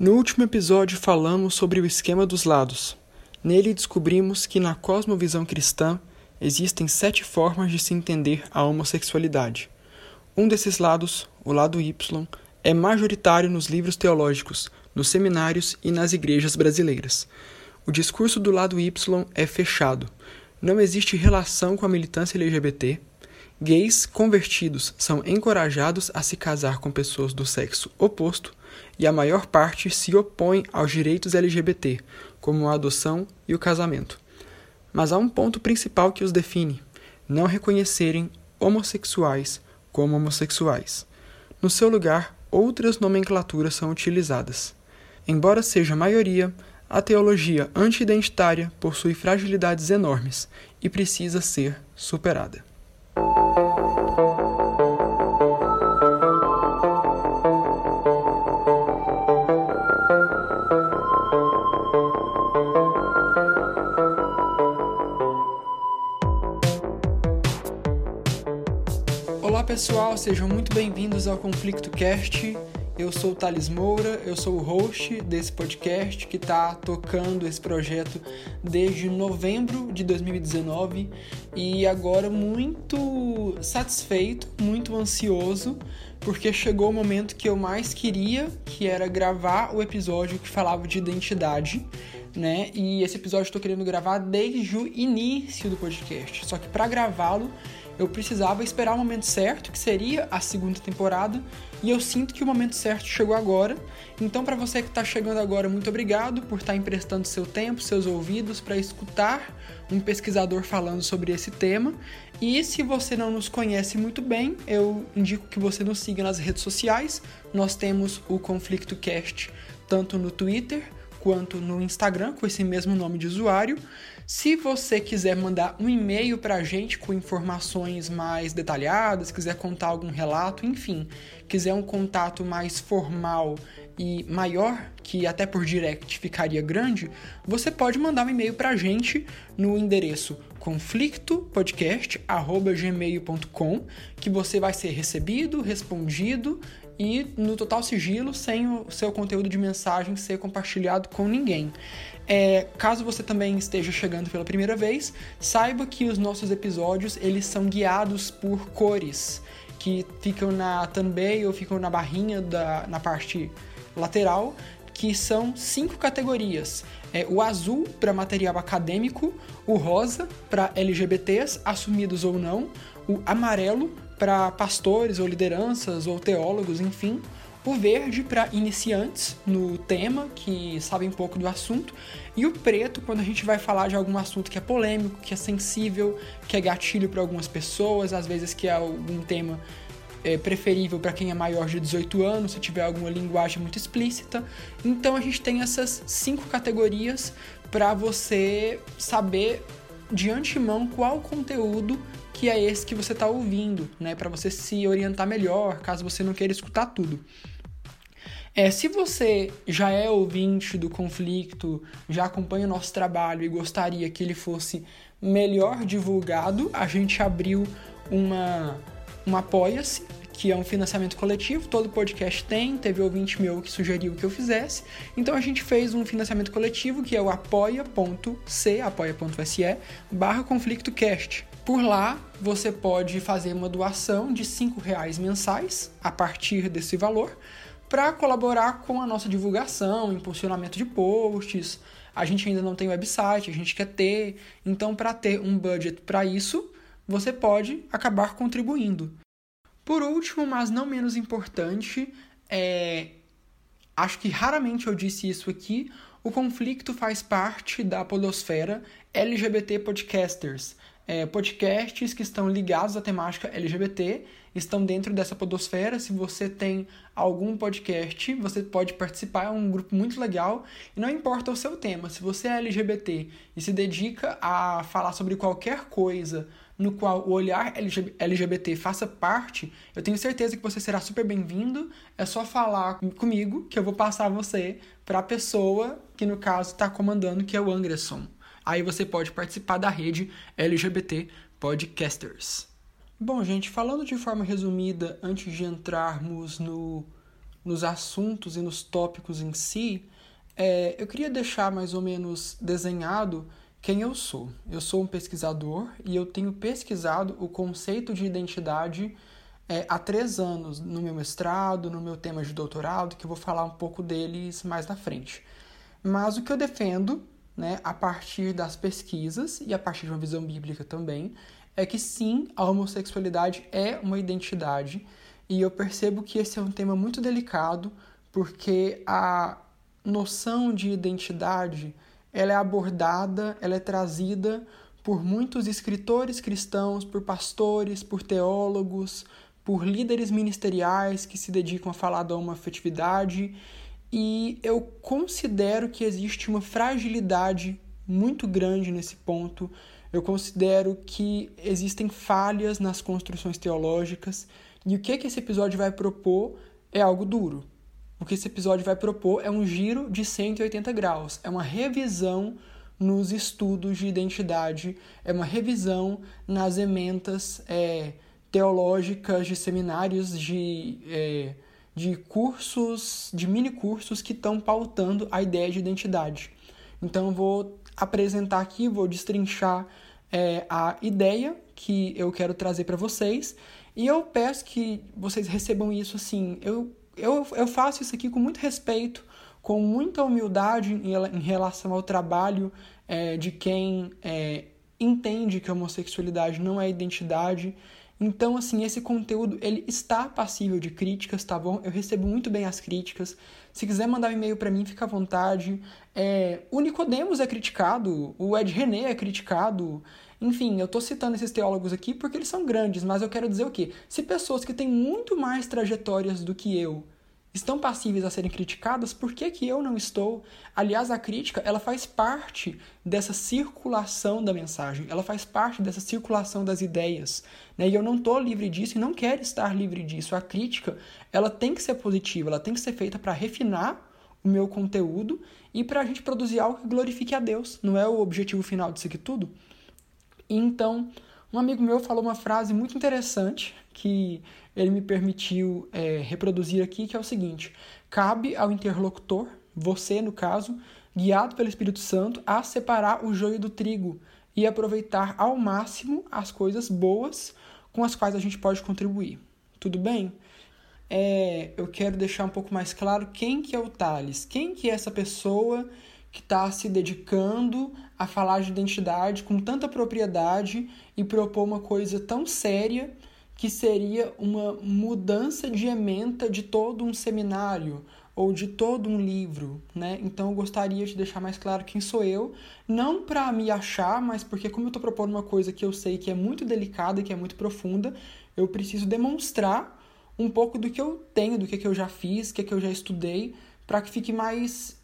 No último episódio falamos sobre o esquema dos lados. Nele descobrimos que na cosmovisão cristã existem sete formas de se entender a homossexualidade. Um desses lados, o lado Y, é majoritário nos livros teológicos, nos seminários e nas igrejas brasileiras. O discurso do lado Y é fechado. Não existe relação com a militância LGBT. Gays convertidos são encorajados a se casar com pessoas do sexo oposto e a maior parte se opõe aos direitos LGBT, como a adoção e o casamento. Mas há um ponto principal que os define: não reconhecerem homossexuais como homossexuais. No seu lugar, outras nomenclaturas são utilizadas. Embora seja a maioria, a teologia anti-identitária possui fragilidades enormes e precisa ser superada. Pessoal, sejam muito bem-vindos ao Conflicto Cast. Eu sou o Thales Moura, eu sou o host desse podcast que está tocando esse projeto desde novembro de 2019 e agora muito satisfeito, muito ansioso, porque chegou o momento que eu mais queria, que era gravar o episódio que falava de identidade, né? E esse episódio eu tô querendo gravar desde o início do podcast. Só que para gravá-lo, eu precisava esperar o momento certo, que seria a segunda temporada, e eu sinto que o momento certo chegou agora. Então, para você que está chegando agora, muito obrigado por estar tá emprestando seu tempo, seus ouvidos para escutar um pesquisador falando sobre esse tema. E se você não nos conhece muito bem, eu indico que você nos siga nas redes sociais. Nós temos o Conflicto Cast tanto no Twitter quanto no Instagram com esse mesmo nome de usuário. Se você quiser mandar um e-mail para a gente com informações mais detalhadas, quiser contar algum relato, enfim, quiser um contato mais formal e maior, que até por direct ficaria grande, você pode mandar um e-mail para a gente no endereço conflictopodcast@gmail.com, que você vai ser recebido, respondido e no total sigilo, sem o seu conteúdo de mensagem ser compartilhado com ninguém. É, caso você também esteja chegando pela primeira vez, saiba que os nossos episódios eles são guiados por cores que ficam na thumbnail ou ficam na barrinha da, na parte lateral, que são cinco categorias. É, o azul para material acadêmico, o rosa para LGBTs, assumidos ou não, o amarelo para pastores ou lideranças ou teólogos, enfim. O verde para iniciantes no tema, que sabem pouco do assunto. E o preto, quando a gente vai falar de algum assunto que é polêmico, que é sensível, que é gatilho para algumas pessoas, às vezes que é algum tema é, preferível para quem é maior de 18 anos, se tiver alguma linguagem muito explícita. Então a gente tem essas cinco categorias para você saber de antemão qual conteúdo que é esse que você está ouvindo, né? Para você se orientar melhor, caso você não queira escutar tudo. É, se você já é ouvinte do conflito, já acompanha o nosso trabalho e gostaria que ele fosse melhor divulgado, a gente abriu uma, uma Apoia-se, que é um financiamento coletivo, todo podcast tem, teve ouvinte meu que sugeriu que eu fizesse, então a gente fez um financiamento coletivo que é o apoia.c, apoia.se, barra conflictocast. Por lá, você pode fazer uma doação de R$ reais mensais a partir desse valor para colaborar com a nossa divulgação, impulsionamento de posts. A gente ainda não tem website, a gente quer ter. Então, para ter um budget para isso, você pode acabar contribuindo. Por último, mas não menos importante, é... acho que raramente eu disse isso aqui, o conflito faz parte da podosfera LGBT Podcasters é, podcasts que estão ligados à temática LGBT, estão dentro dessa podosfera. Se você tem algum podcast, você pode participar, é um grupo muito legal. E não importa o seu tema, se você é LGBT e se dedica a falar sobre qualquer coisa no qual o olhar LGBT faça parte, eu tenho certeza que você será super bem-vindo. É só falar comigo que eu vou passar você para a pessoa que, no caso, está comandando, que é o Anderson. Aí você pode participar da rede LGBT Podcasters. Bom, gente, falando de forma resumida, antes de entrarmos no nos assuntos e nos tópicos em si, é, eu queria deixar mais ou menos desenhado quem eu sou. Eu sou um pesquisador e eu tenho pesquisado o conceito de identidade é, há três anos no meu mestrado, no meu tema de doutorado, que eu vou falar um pouco deles mais na frente. Mas o que eu defendo, né, a partir das pesquisas e a partir de uma visão bíblica também, é que sim, a homossexualidade é uma identidade e eu percebo que esse é um tema muito delicado porque a noção de identidade ela é abordada, ela é trazida por muitos escritores cristãos, por pastores, por teólogos, por líderes ministeriais que se dedicam a falar da homoafetividade e eu considero que existe uma fragilidade muito grande nesse ponto. Eu considero que existem falhas nas construções teológicas e o que, que esse episódio vai propor é algo duro. O que esse episódio vai propor é um giro de 180 graus, é uma revisão nos estudos de identidade, é uma revisão nas ementas é, teológicas de seminários de. É, de cursos, de mini cursos que estão pautando a ideia de identidade. Então eu vou apresentar aqui, vou destrinchar é, a ideia que eu quero trazer para vocês e eu peço que vocês recebam isso assim. Eu, eu, eu faço isso aqui com muito respeito, com muita humildade em, relação ao trabalho é, de quem é, entende que a homossexualidade não é identidade então, assim, esse conteúdo ele está passível de críticas, tá bom? Eu recebo muito bem as críticas. Se quiser mandar um e-mail para mim, fica à vontade. É, o Nicodemos é criticado, o Ed René é criticado. Enfim, eu estou citando esses teólogos aqui porque eles são grandes, mas eu quero dizer o quê? Se pessoas que têm muito mais trajetórias do que eu estão passíveis a serem criticadas, por que, que eu não estou? Aliás, a crítica ela faz parte dessa circulação da mensagem, ela faz parte dessa circulação das ideias. Né? E eu não estou livre disso e não quero estar livre disso. A crítica ela tem que ser positiva, ela tem que ser feita para refinar o meu conteúdo e para a gente produzir algo que glorifique a Deus. Não é o objetivo final disso aqui tudo? Então, um amigo meu falou uma frase muito interessante que ele me permitiu é, reproduzir aqui, que é o seguinte: cabe ao interlocutor, você no caso, guiado pelo Espírito Santo, a separar o joio do trigo e aproveitar ao máximo as coisas boas com as quais a gente pode contribuir. Tudo bem? É, eu quero deixar um pouco mais claro quem que é o Thales, quem que é essa pessoa que está se dedicando a falar de identidade com tanta propriedade e propor uma coisa tão séria que seria uma mudança de ementa de todo um seminário ou de todo um livro, né? Então eu gostaria de deixar mais claro quem sou eu, não para me achar, mas porque como eu estou propondo uma coisa que eu sei que é muito delicada, que é muito profunda, eu preciso demonstrar um pouco do que eu tenho, do que, que eu já fiz, do que, que eu já estudei, para que fique mais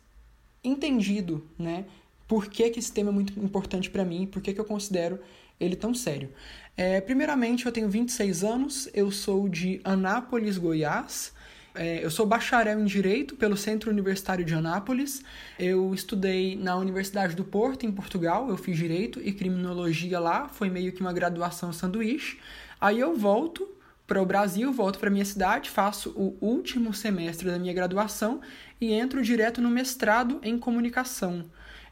entendido, né? Por que, que esse tema é muito importante para mim, por que, que eu considero ele tão sério. É, primeiramente, eu tenho 26 anos, eu sou de Anápolis, Goiás. É, eu sou bacharel em Direito pelo Centro Universitário de Anápolis. Eu estudei na Universidade do Porto, em Portugal. Eu fiz Direito e Criminologia lá, foi meio que uma graduação sanduíche. Aí eu volto para o Brasil, volto para minha cidade, faço o último semestre da minha graduação e entro direto no mestrado em comunicação.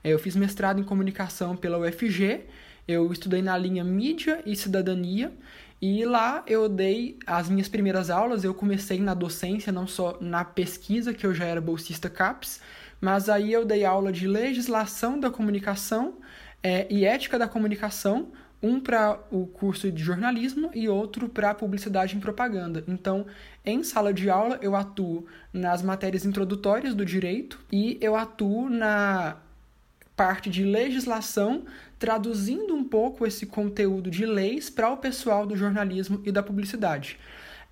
Eu fiz mestrado em comunicação pela UFG eu estudei na linha Mídia e Cidadania e lá eu dei as minhas primeiras aulas. Eu comecei na docência, não só na pesquisa, que eu já era bolsista CAPES, mas aí eu dei aula de legislação da comunicação é, e ética da comunicação, um para o curso de jornalismo e outro para publicidade e propaganda. Então, em sala de aula, eu atuo nas matérias introdutórias do direito e eu atuo na parte de legislação, traduzindo um pouco esse conteúdo de leis para o pessoal do jornalismo e da publicidade.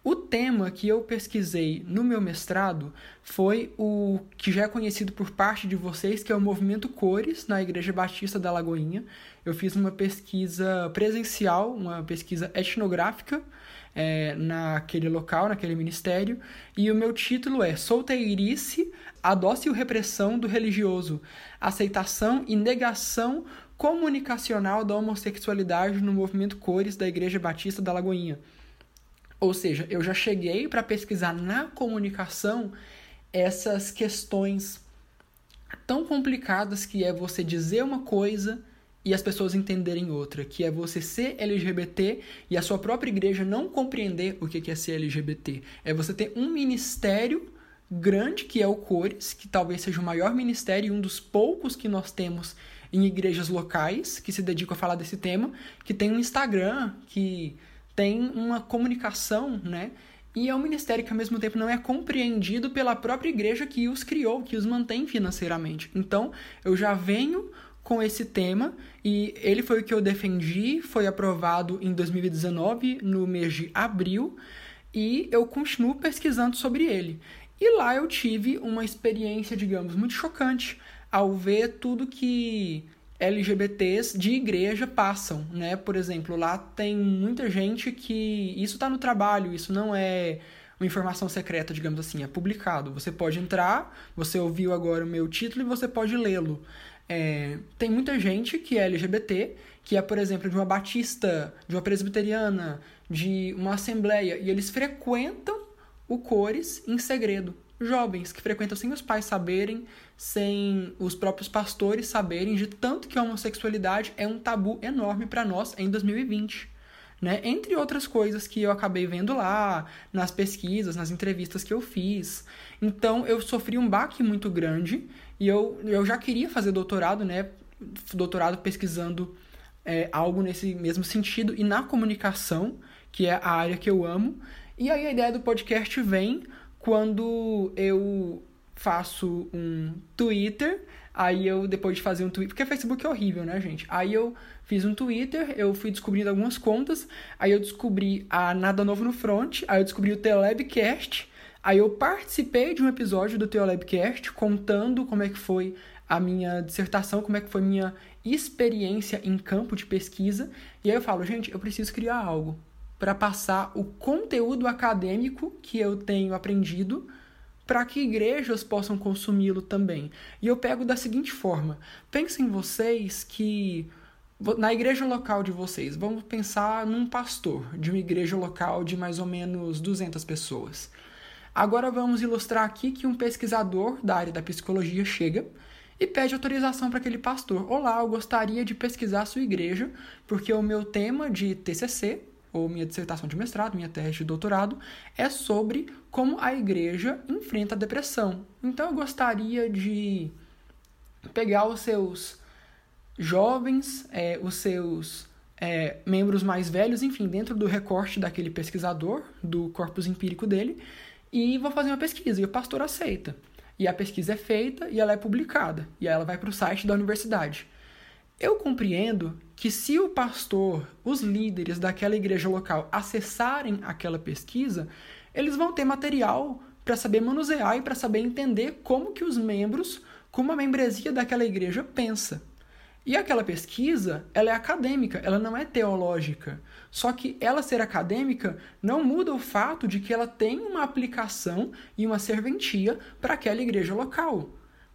O tema que eu pesquisei no meu mestrado foi o que já é conhecido por parte de vocês, que é o movimento Cores na Igreja Batista da Lagoinha. Eu fiz uma pesquisa presencial, uma pesquisa etnográfica é, naquele local, naquele ministério, e o meu título é Solteirice, a dócil repressão do religioso, aceitação e negação comunicacional da homossexualidade no movimento Cores da Igreja Batista da Lagoinha. Ou seja, eu já cheguei para pesquisar na comunicação essas questões tão complicadas que é você dizer uma coisa e as pessoas entenderem outra, que é você ser LGBT e a sua própria igreja não compreender o que é ser LGBT. É você ter um ministério grande, que é o Cores, que talvez seja o maior ministério e um dos poucos que nós temos em igrejas locais que se dedicam a falar desse tema, que tem um Instagram, que tem uma comunicação, né? E é um ministério que ao mesmo tempo não é compreendido pela própria igreja que os criou, que os mantém financeiramente. Então, eu já venho com esse tema e ele foi o que eu defendi, foi aprovado em 2019, no mês de abril, e eu continuo pesquisando sobre ele. E lá eu tive uma experiência, digamos, muito chocante ao ver tudo que LGBTs de igreja passam, né? Por exemplo, lá tem muita gente que isso está no trabalho, isso não é uma informação secreta, digamos assim, é publicado. Você pode entrar, você ouviu agora o meu título e você pode lê-lo. É, tem muita gente que é LGBT, que é, por exemplo, de uma batista, de uma presbiteriana, de uma assembleia, e eles frequentam o Cores em segredo jovens que frequentam sem os pais saberem, sem os próprios pastores saberem, de tanto que a homossexualidade é um tabu enorme para nós em 2020. Né? Entre outras coisas que eu acabei vendo lá, nas pesquisas, nas entrevistas que eu fiz. Então eu sofri um baque muito grande e eu, eu já queria fazer doutorado, né? Doutorado pesquisando é, algo nesse mesmo sentido e na comunicação, que é a área que eu amo. E aí a ideia do podcast vem quando eu faço um Twitter, aí eu, depois de fazer um Twitter, porque Facebook é horrível, né, gente? Aí eu fiz um Twitter, eu fui descobrindo algumas contas, aí eu descobri a Nada Novo no Front, aí eu descobri o Telebcast, aí eu participei de um episódio do Telebcast contando como é que foi a minha dissertação, como é que foi minha experiência em campo de pesquisa, e aí eu falo, gente, eu preciso criar algo para passar o conteúdo acadêmico que eu tenho aprendido para que igrejas possam consumi-lo também. E eu pego da seguinte forma: pensem vocês que na igreja local de vocês, vamos pensar num pastor de uma igreja local de mais ou menos 200 pessoas. Agora vamos ilustrar aqui que um pesquisador da área da psicologia chega e pede autorização para aquele pastor. Olá, eu gostaria de pesquisar a sua igreja, porque o meu tema de TCC ou minha dissertação de mestrado, minha tese de doutorado, é sobre como a igreja enfrenta a depressão. Então eu gostaria de pegar os seus jovens, é, os seus é, membros mais velhos, enfim, dentro do recorte daquele pesquisador, do corpus empírico dele, e vou fazer uma pesquisa. E o pastor aceita. E a pesquisa é feita e ela é publicada. E ela vai para o site da universidade. Eu compreendo que se o pastor, os líderes daquela igreja local acessarem aquela pesquisa, eles vão ter material para saber manusear e para saber entender como que os membros, como a membresia daquela igreja pensa. E aquela pesquisa, ela é acadêmica, ela não é teológica. Só que ela ser acadêmica não muda o fato de que ela tem uma aplicação e uma serventia para aquela igreja local.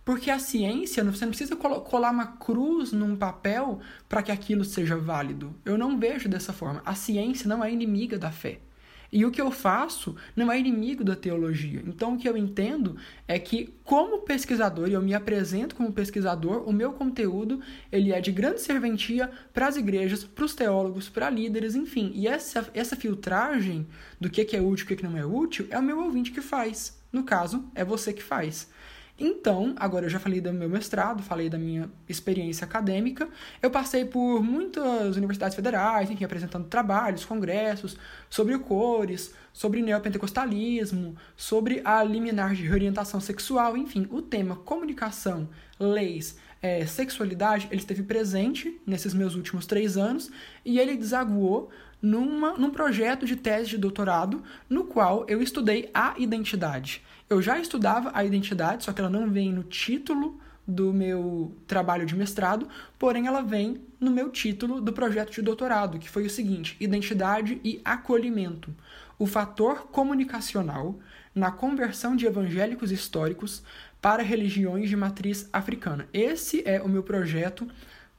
Porque a ciência, você não precisa colar uma cruz num papel para que aquilo seja válido. Eu não vejo dessa forma. A ciência não é inimiga da fé. E o que eu faço não é inimigo da teologia. Então, o que eu entendo é que, como pesquisador, e eu me apresento como pesquisador, o meu conteúdo ele é de grande serventia para as igrejas, para os teólogos, para líderes, enfim. E essa, essa filtragem do que é útil e o que não é útil é o meu ouvinte que faz. No caso, é você que faz. Então, agora eu já falei do meu mestrado, falei da minha experiência acadêmica. Eu passei por muitas universidades federais, enfim, apresentando trabalhos, congressos sobre cores, sobre neopentecostalismo, sobre a liminar de reorientação sexual, enfim, o tema comunicação, leis, é, sexualidade, ele esteve presente nesses meus últimos três anos e ele desaguou numa, num projeto de tese de doutorado no qual eu estudei a identidade. Eu já estudava a identidade, só que ela não vem no título do meu trabalho de mestrado, porém ela vem no meu título do projeto de doutorado, que foi o seguinte: Identidade e acolhimento. O fator comunicacional na conversão de evangélicos históricos para religiões de matriz africana. Esse é o meu projeto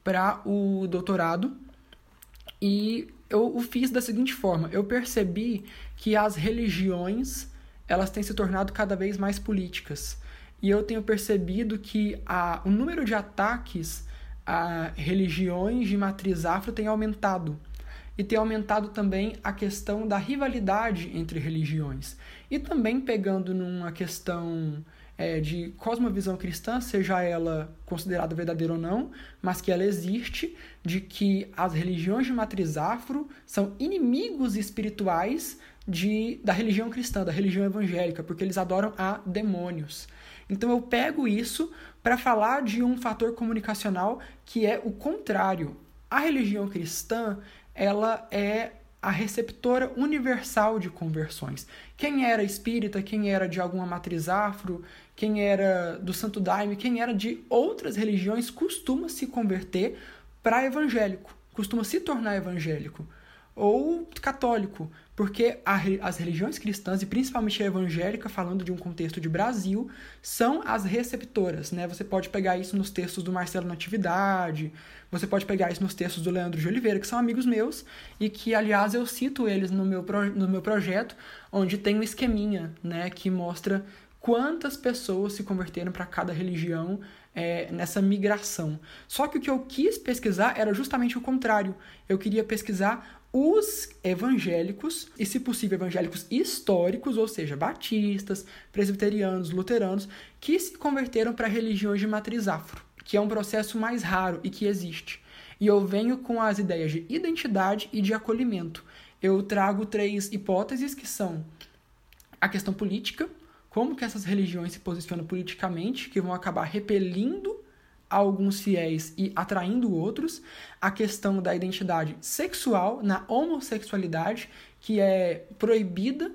para o doutorado e eu o fiz da seguinte forma: eu percebi que as religiões elas têm se tornado cada vez mais políticas. E eu tenho percebido que a, o número de ataques a religiões de matriz afro tem aumentado. E tem aumentado também a questão da rivalidade entre religiões. E também pegando numa questão é, de cosmovisão cristã, seja ela considerada verdadeira ou não, mas que ela existe, de que as religiões de matriz afro são inimigos espirituais de, da religião cristã, da religião evangélica, porque eles adoram a demônios. Então eu pego isso para falar de um fator comunicacional que é o contrário. A religião cristã, ela é a receptora universal de conversões. Quem era espírita, quem era de alguma matriz afro, quem era do Santo Daime, quem era de outras religiões, costuma se converter para evangélico, costuma se tornar evangélico ou católico, porque a, as religiões cristãs, e principalmente a evangélica, falando de um contexto de Brasil, são as receptoras. Né? Você pode pegar isso nos textos do Marcelo Natividade, você pode pegar isso nos textos do Leandro de Oliveira, que são amigos meus, e que, aliás, eu cito eles no meu, pro, no meu projeto, onde tem um esqueminha né, que mostra quantas pessoas se converteram para cada religião é, nessa migração. Só que o que eu quis pesquisar era justamente o contrário. Eu queria pesquisar os evangélicos, e se possível evangélicos históricos, ou seja, batistas, presbiterianos, luteranos, que se converteram para religiões de matriz afro, que é um processo mais raro e que existe. E eu venho com as ideias de identidade e de acolhimento. Eu trago três hipóteses que são a questão política, como que essas religiões se posicionam politicamente, que vão acabar repelindo alguns fiéis e atraindo outros, a questão da identidade sexual na homossexualidade, que é proibida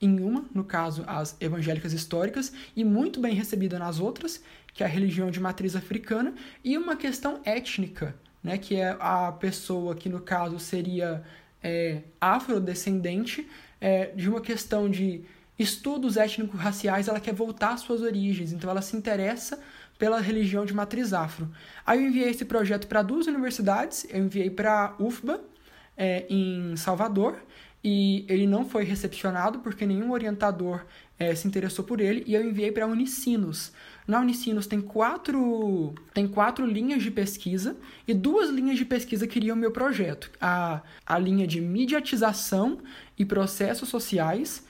em uma, no caso as evangélicas históricas, e muito bem recebida nas outras, que é a religião de matriz africana, e uma questão étnica, né, que é a pessoa que no caso seria é, afrodescendente, é, de uma questão de estudos étnico-raciais, ela quer voltar às suas origens, então ela se interessa pela religião de matriz afro. Aí eu enviei esse projeto para duas universidades, eu enviei para a UFBA, é, em Salvador, e ele não foi recepcionado porque nenhum orientador é, se interessou por ele, e eu enviei para a Unicinos. Na Unicinos tem quatro, tem quatro linhas de pesquisa, e duas linhas de pesquisa queriam meu projeto. A, a linha de mediatização e processos sociais,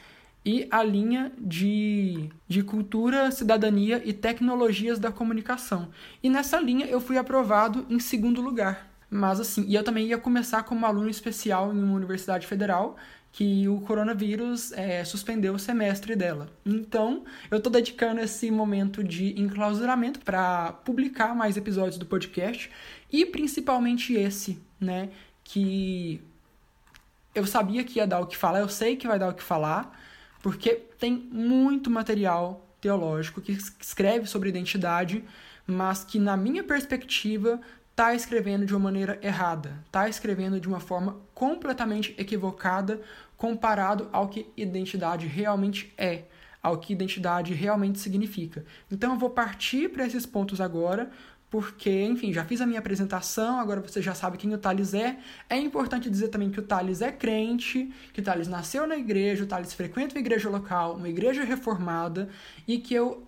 e a linha de, de cultura, cidadania e tecnologias da comunicação. E nessa linha eu fui aprovado em segundo lugar. Mas assim, e eu também ia começar como aluno especial em uma universidade federal, que o coronavírus é, suspendeu o semestre dela. Então, eu estou dedicando esse momento de enclausuramento para publicar mais episódios do podcast e principalmente esse, né, que eu sabia que ia dar o que falar, eu sei que vai dar o que falar, porque tem muito material teológico que escreve sobre identidade, mas que, na minha perspectiva, está escrevendo de uma maneira errada, está escrevendo de uma forma completamente equivocada comparado ao que identidade realmente é, ao que identidade realmente significa. Então eu vou partir para esses pontos agora, porque, enfim, já fiz a minha apresentação, agora você já sabe quem o Thales é. É importante dizer também que o Thales é crente, que o Thales nasceu na igreja, o Thales frequenta uma igreja local, uma igreja reformada, e que eu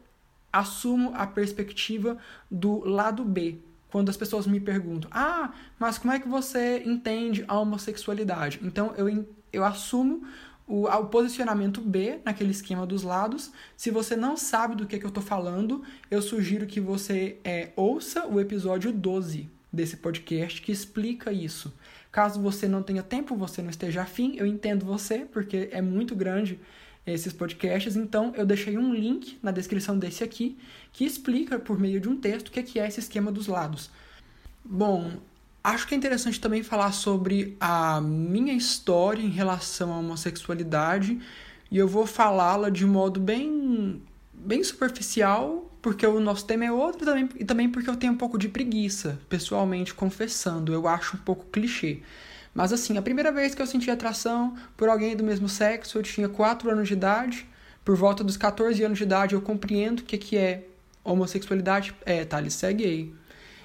assumo a perspectiva do lado B. Quando as pessoas me perguntam, ah, mas como é que você entende a homossexualidade? Então eu, eu assumo o, o posicionamento B naquele esquema dos lados. Se você não sabe do que, que eu estou falando, eu sugiro que você é, ouça o episódio 12 desse podcast que explica isso. Caso você não tenha tempo, você não esteja afim, eu entendo você, porque é muito grande esses podcasts, então eu deixei um link na descrição desse aqui que explica por meio de um texto o que é esse esquema dos lados. Bom, Acho que é interessante também falar sobre a minha história em relação à homossexualidade e eu vou falá-la de modo bem, bem superficial, porque o nosso tema é outro também, e também porque eu tenho um pouco de preguiça, pessoalmente confessando, eu acho um pouco clichê. Mas assim, a primeira vez que eu senti atração por alguém do mesmo sexo, eu tinha 4 anos de idade, por volta dos 14 anos de idade eu compreendo o que, que é homossexualidade, é, tá, ele é gay.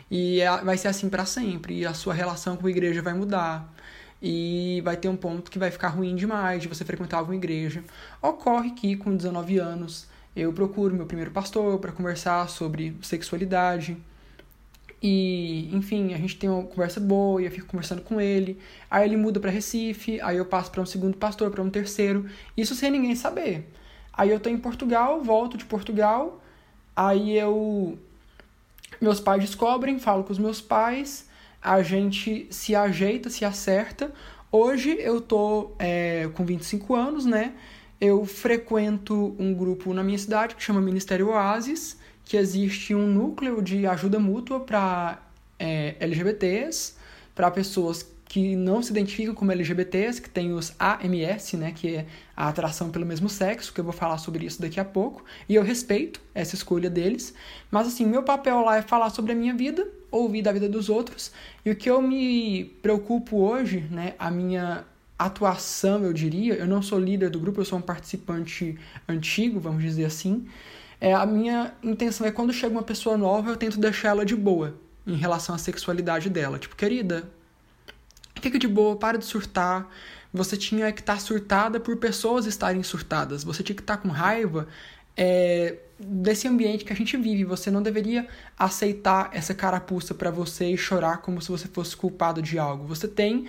E é, vai ser assim para sempre. E a sua relação com a igreja vai mudar. e vai ter um ponto que vai ficar ruim demais de você frequentar alguma igreja. Ocorre que com 19 anos eu procuro meu primeiro pastor para conversar sobre sexualidade. E, enfim, a gente tem uma conversa boa e eu fico conversando com ele. Aí ele muda para Recife, aí eu passo para um segundo pastor, para um terceiro. Isso sem ninguém saber. Aí eu tô em Portugal, volto de Portugal, aí eu meus pais descobrem, falo com os meus pais, a gente se ajeita, se acerta. Hoje eu tô é, com 25 anos, né? Eu frequento um grupo na minha cidade que chama Ministério Oasis, que existe um núcleo de ajuda mútua para é, LGBTs, para pessoas que não se identificam como LGBTs, que tem os AMS, né, que é a atração pelo mesmo sexo, que eu vou falar sobre isso daqui a pouco, e eu respeito essa escolha deles, mas assim, meu papel lá é falar sobre a minha vida, ouvir da vida dos outros, e o que eu me preocupo hoje, né, a minha atuação, eu diria, eu não sou líder do grupo, eu sou um participante antigo, vamos dizer assim, é, a minha intenção é quando chega uma pessoa nova, eu tento deixar ela de boa em relação à sexualidade dela. Tipo, querida, fica de boa, para de surtar. Você tinha que estar tá surtada por pessoas estarem surtadas. Você tinha que estar tá com raiva é, desse ambiente que a gente vive. Você não deveria aceitar essa carapuça para você e chorar como se você fosse culpado de algo. Você tem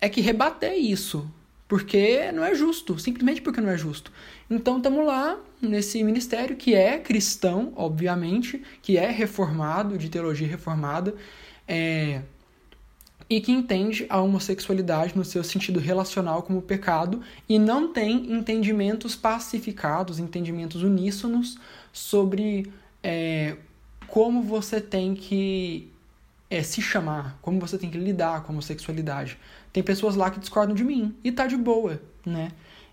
é que rebater isso, porque não é justo, simplesmente porque não é justo. Então estamos lá nesse ministério que é cristão, obviamente, que é reformado, de teologia reformada, é, e que entende a homossexualidade no seu sentido relacional como pecado e não tem entendimentos pacificados, entendimentos uníssonos sobre é, como você tem que é, se chamar, como você tem que lidar com a homossexualidade. Tem pessoas lá que discordam de mim e tá de boa, né?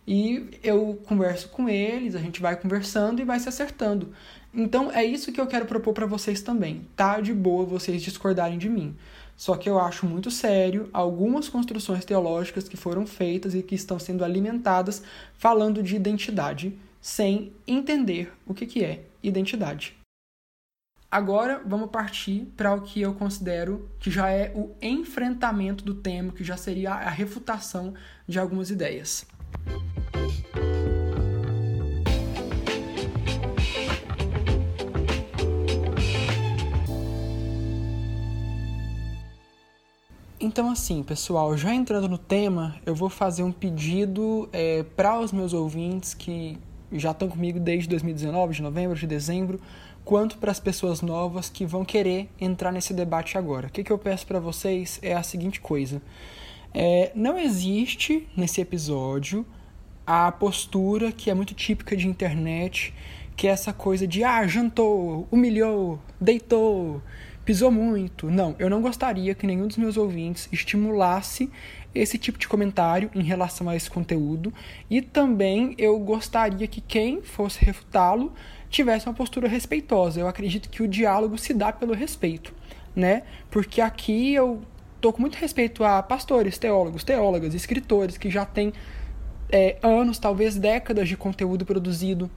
E eu converso com eles, a gente vai conversando e vai se acertando. Então é isso que eu quero propor para vocês também. Tá de boa vocês discordarem de mim. Só que eu acho muito sério algumas construções teológicas que foram feitas e que estão sendo alimentadas falando de identidade, sem entender o que, que é identidade. Agora vamos partir para o que eu considero que já é o enfrentamento do tema, que já seria a refutação de algumas ideias. Então, assim, pessoal, já entrando no tema, eu vou fazer um pedido é, para os meus ouvintes que já estão comigo desde 2019, de novembro, de dezembro, quanto para as pessoas novas que vão querer entrar nesse debate agora. O que, que eu peço para vocês é a seguinte coisa: é, não existe nesse episódio a postura que é muito típica de internet, que é essa coisa de ah, jantou, humilhou, deitou pisou muito. Não, eu não gostaria que nenhum dos meus ouvintes estimulasse esse tipo de comentário em relação a esse conteúdo e também eu gostaria que quem fosse refutá-lo tivesse uma postura respeitosa. Eu acredito que o diálogo se dá pelo respeito, né? Porque aqui eu tô com muito respeito a pastores, teólogos, teólogas, escritores que já têm é, anos, talvez décadas de conteúdo produzido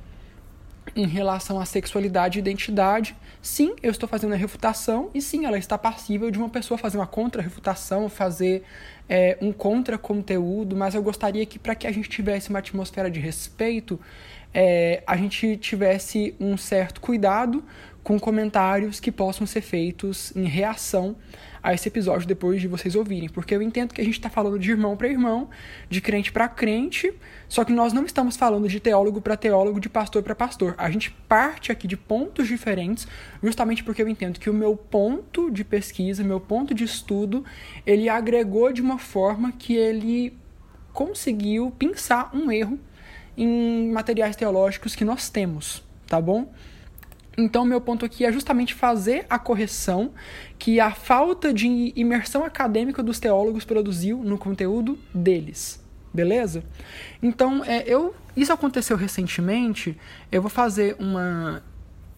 em relação à sexualidade e identidade, sim, eu estou fazendo a refutação e sim, ela está passível de uma pessoa fazer uma contra-refutação, fazer é, um contra-conteúdo, mas eu gostaria que para que a gente tivesse uma atmosfera de respeito, é, a gente tivesse um certo cuidado com comentários que possam ser feitos em reação a esse episódio depois de vocês ouvirem, porque eu entendo que a gente está falando de irmão para irmão, de crente para crente, só que nós não estamos falando de teólogo para teólogo, de pastor para pastor. A gente parte aqui de pontos diferentes, justamente porque eu entendo que o meu ponto de pesquisa, meu ponto de estudo, ele agregou de uma forma que ele conseguiu pensar um erro em materiais teológicos que nós temos, tá bom? Então, meu ponto aqui é justamente fazer a correção que a falta de imersão acadêmica dos teólogos produziu no conteúdo deles. Beleza? Então, é, eu, isso aconteceu recentemente. Eu vou fazer uma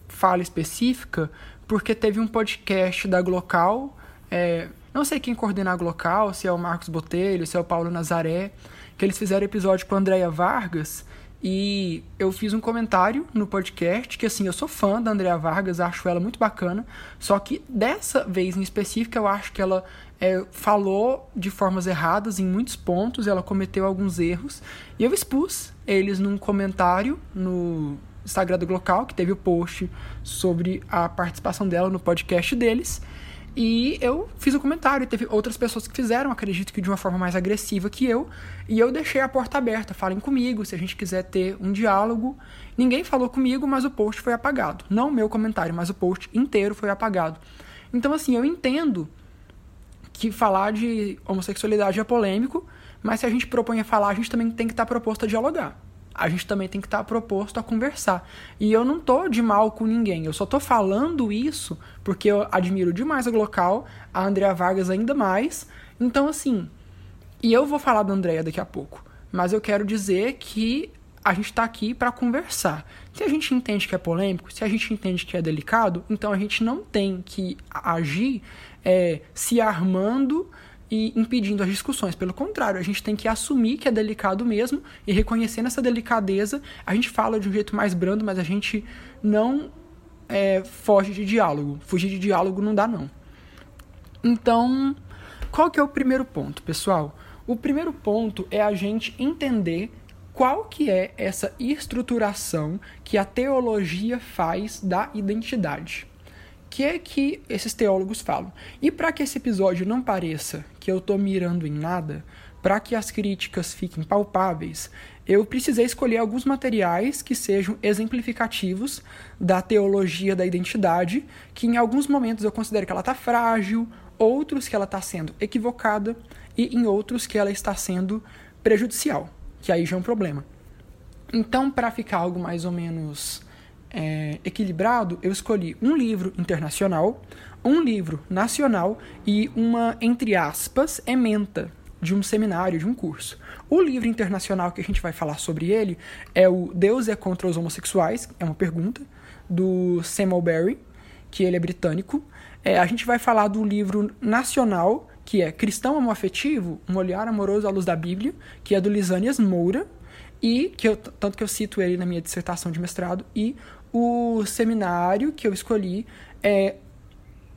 fala específica porque teve um podcast da Glocal. É, não sei quem coordena a Glocal, se é o Marcos Botelho, se é o Paulo Nazaré, que eles fizeram episódio com a Andrea Vargas E eu fiz um comentário no podcast que, assim, eu sou fã da Andrea Vargas, acho ela muito bacana. Só que dessa vez em específico, eu acho que ela é, falou de formas erradas em muitos pontos, ela cometeu alguns erros. E eu expus eles num comentário no Instagram do Glocal, que teve o post sobre a participação dela no podcast deles. E eu fiz um comentário, teve outras pessoas que fizeram, acredito que de uma forma mais agressiva que eu, e eu deixei a porta aberta, falem comigo, se a gente quiser ter um diálogo. Ninguém falou comigo, mas o post foi apagado. Não o meu comentário, mas o post inteiro foi apagado. Então, assim, eu entendo que falar de homossexualidade é polêmico, mas se a gente propõe a falar, a gente também tem que estar proposto a dialogar a gente também tem que estar proposto a conversar. E eu não tô de mal com ninguém, eu só tô falando isso porque eu admiro demais a Glocal, a Andrea Vargas ainda mais. Então, assim, e eu vou falar da Andrea daqui a pouco, mas eu quero dizer que a gente está aqui para conversar. Se a gente entende que é polêmico, se a gente entende que é delicado, então a gente não tem que agir é, se armando e impedindo as discussões. Pelo contrário, a gente tem que assumir que é delicado mesmo e reconhecendo essa delicadeza, a gente fala de um jeito mais brando, mas a gente não é, foge de diálogo. Fugir de diálogo não dá, não. Então, qual que é o primeiro ponto, pessoal? O primeiro ponto é a gente entender qual que é essa estruturação que a teologia faz da identidade que é que esses teólogos falam. E para que esse episódio não pareça que eu estou mirando em nada, para que as críticas fiquem palpáveis, eu precisei escolher alguns materiais que sejam exemplificativos da teologia da identidade, que em alguns momentos eu considero que ela está frágil, outros que ela está sendo equivocada e em outros que ela está sendo prejudicial, que aí já é um problema. Então, para ficar algo mais ou menos é, equilibrado, eu escolhi um livro internacional, um livro nacional e uma, entre aspas, ementa de um seminário, de um curso. O livro internacional que a gente vai falar sobre ele é o Deus é contra os homossexuais, é uma pergunta, do Samuel Berry, que ele é britânico. É, a gente vai falar do livro nacional, que é Cristão Homoafetivo, um olhar amoroso à luz da Bíblia, que é do Lisânias Moura, e que eu, tanto que eu cito ele na minha dissertação de mestrado, e o seminário que eu escolhi é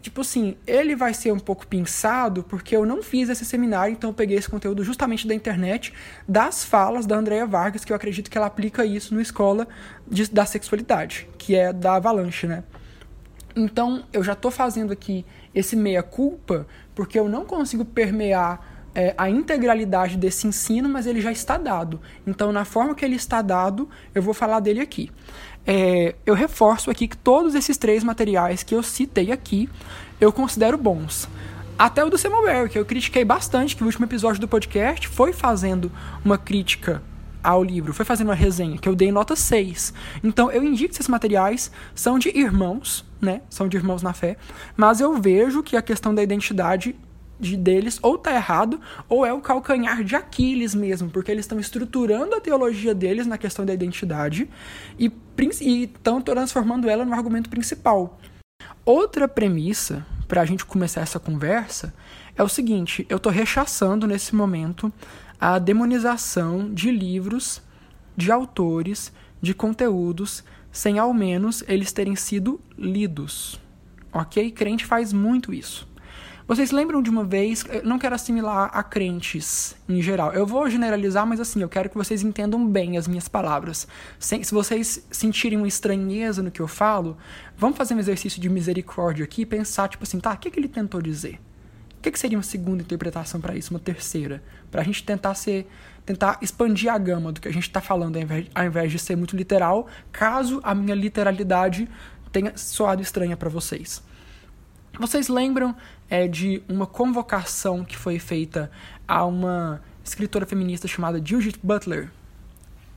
tipo assim, ele vai ser um pouco pensado porque eu não fiz esse seminário, então eu peguei esse conteúdo justamente da internet, das falas da Andrea Vargas, que eu acredito que ela aplica isso no Escola de, da Sexualidade, que é da Avalanche, né? Então, eu já estou fazendo aqui esse meia-culpa porque eu não consigo permear é, a integralidade desse ensino, mas ele já está dado. Então, na forma que ele está dado, eu vou falar dele aqui é, eu reforço aqui que todos esses três materiais que eu citei aqui eu considero bons. Até o do Samuel que eu critiquei bastante, que o último episódio do podcast foi fazendo uma crítica ao livro, foi fazendo uma resenha, que eu dei nota 6. Então eu indico que esses materiais são de irmãos, né? São de irmãos na fé, mas eu vejo que a questão da identidade de deles ou tá errado ou é o calcanhar de Aquiles mesmo, porque eles estão estruturando a teologia deles na questão da identidade e estão transformando ela no argumento principal. Outra premissa para a gente começar essa conversa é o seguinte: eu estou rechaçando nesse momento a demonização de livros, de autores, de conteúdos, sem ao menos eles terem sido lidos. Ok? Crente faz muito isso. Vocês lembram de uma vez, eu não quero assimilar a crentes em geral. Eu vou generalizar, mas assim, eu quero que vocês entendam bem as minhas palavras. Se, se vocês sentirem uma estranheza no que eu falo, vamos fazer um exercício de misericórdia aqui e pensar, tipo assim, tá, o que, que ele tentou dizer? O que, que seria uma segunda interpretação para isso, uma terceira? Para a gente tentar ser, tentar expandir a gama do que a gente está falando, ao invés, ao invés de ser muito literal, caso a minha literalidade tenha soado estranha para vocês. Vocês lembram é, de uma convocação que foi feita a uma escritora feminista chamada Judith Butler?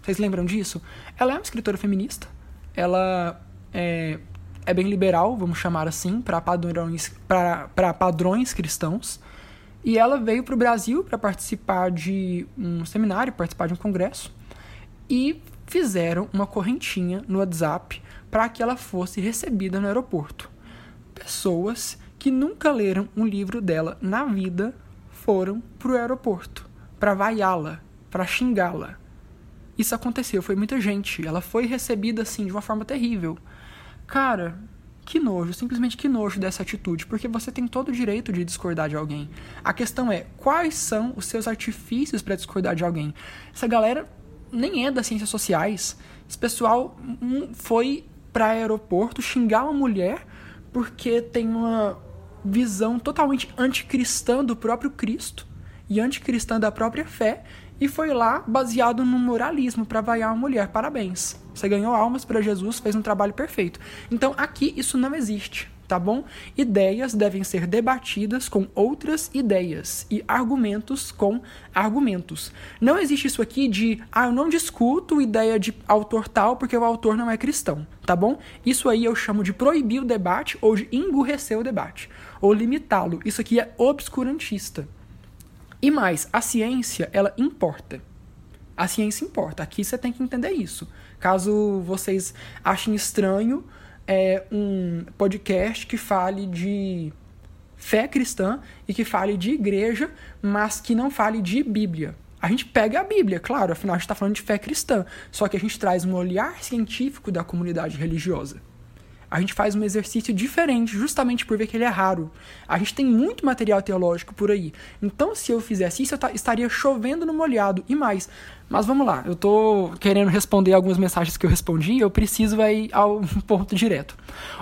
Vocês lembram disso? Ela é uma escritora feminista. Ela é, é bem liberal, vamos chamar assim, para padrões, padrões cristãos. E ela veio para o Brasil para participar de um seminário, participar de um congresso. E fizeram uma correntinha no WhatsApp para que ela fosse recebida no aeroporto pessoas que nunca leram um livro dela na vida foram para o aeroporto para vaiá-la, para xingá-la. isso aconteceu, foi muita gente. Ela foi recebida assim de uma forma terrível. Cara, que nojo, simplesmente que nojo dessa atitude, porque você tem todo o direito de discordar de alguém. A questão é, quais são os seus artifícios para discordar de alguém? Essa galera nem é das ciências sociais. Esse pessoal hum, foi para aeroporto xingar uma mulher porque tem uma visão totalmente anticristã do próprio Cristo e anticristã da própria fé e foi lá baseado no moralismo para vaiar a mulher. Parabéns. Você ganhou almas para Jesus, fez um trabalho perfeito. Então aqui isso não existe, tá bom? Ideias devem ser debatidas com outras ideias e argumentos com argumentos. Não existe isso aqui de, ah, eu não discuto ideia de autor tal porque o autor não é cristão, tá bom? Isso aí eu chamo de proibir o debate ou de emburrecer o debate ou limitá-lo. Isso aqui é obscurantista. E mais, a ciência, ela importa. A ciência importa. Aqui você tem que entender isso. Caso vocês achem estranho é, um podcast que fale de fé cristã e que fale de igreja, mas que não fale de Bíblia. A gente pega a Bíblia, claro, afinal a gente está falando de fé cristã, só que a gente traz um olhar científico da comunidade religiosa a gente faz um exercício diferente, justamente por ver que ele é raro. A gente tem muito material teológico por aí. Então, se eu fizesse isso, eu estaria chovendo no molhado e mais. Mas vamos lá, eu tô querendo responder algumas mensagens que eu respondi, eu preciso ir ao ponto direto.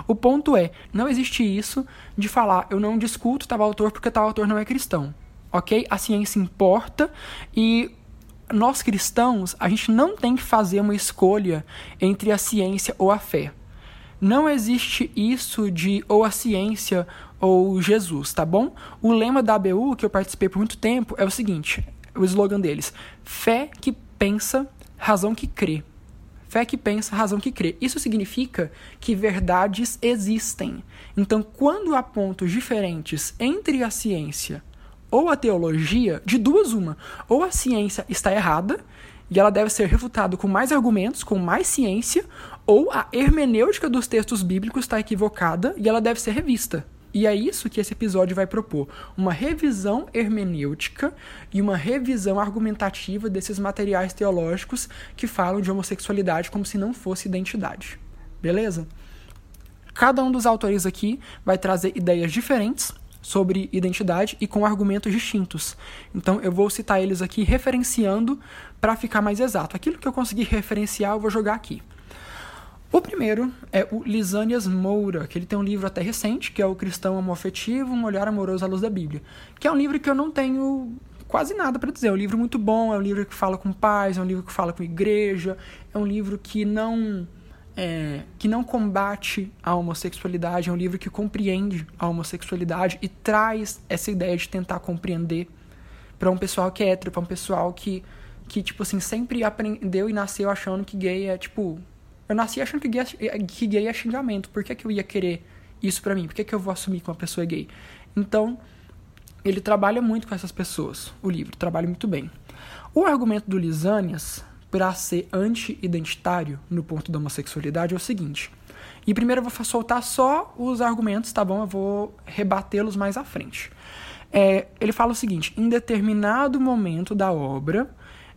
O ponto é, não existe isso de falar, eu não discuto tal autor porque tal autor não é cristão. Ok? A ciência importa e nós cristãos, a gente não tem que fazer uma escolha entre a ciência ou a fé. Não existe isso de ou a ciência ou Jesus, tá bom? O lema da ABU, que eu participei por muito tempo, é o seguinte: o slogan deles: fé que pensa, razão que crê. Fé que pensa, razão que crê. Isso significa que verdades existem. Então, quando há pontos diferentes entre a ciência ou a teologia, de duas uma, ou a ciência está errada e ela deve ser refutada com mais argumentos, com mais ciência, ou a hermenêutica dos textos bíblicos está equivocada e ela deve ser revista. E é isso que esse episódio vai propor: uma revisão hermenêutica e uma revisão argumentativa desses materiais teológicos que falam de homossexualidade como se não fosse identidade. Beleza? Cada um dos autores aqui vai trazer ideias diferentes sobre identidade e com argumentos distintos. Então eu vou citar eles aqui referenciando para ficar mais exato. Aquilo que eu conseguir referenciar eu vou jogar aqui. O primeiro é o Lisânias Moura, que ele tem um livro até recente, que é o Cristão Homoafetivo, um olhar amoroso à luz da Bíblia, que é um livro que eu não tenho quase nada para dizer. É um livro muito bom, é um livro que fala com paz, é um livro que fala com igreja, é um livro que não é, que não combate a homossexualidade, é um livro que compreende a homossexualidade e traz essa ideia de tentar compreender para um pessoal que é hétero, para um pessoal que que tipo assim sempre aprendeu e nasceu achando que gay é tipo eu nasci achando que gay, é, que gay é xingamento. Por que, que eu ia querer isso pra mim? Por que, que eu vou assumir que uma pessoa é gay? Então, ele trabalha muito com essas pessoas, o livro, trabalha muito bem. O argumento do Lisânias para ser anti-identitário no ponto da homossexualidade é o seguinte. E primeiro eu vou soltar só os argumentos, tá bom? Eu vou rebatê-los mais à frente. É, ele fala o seguinte: em determinado momento da obra,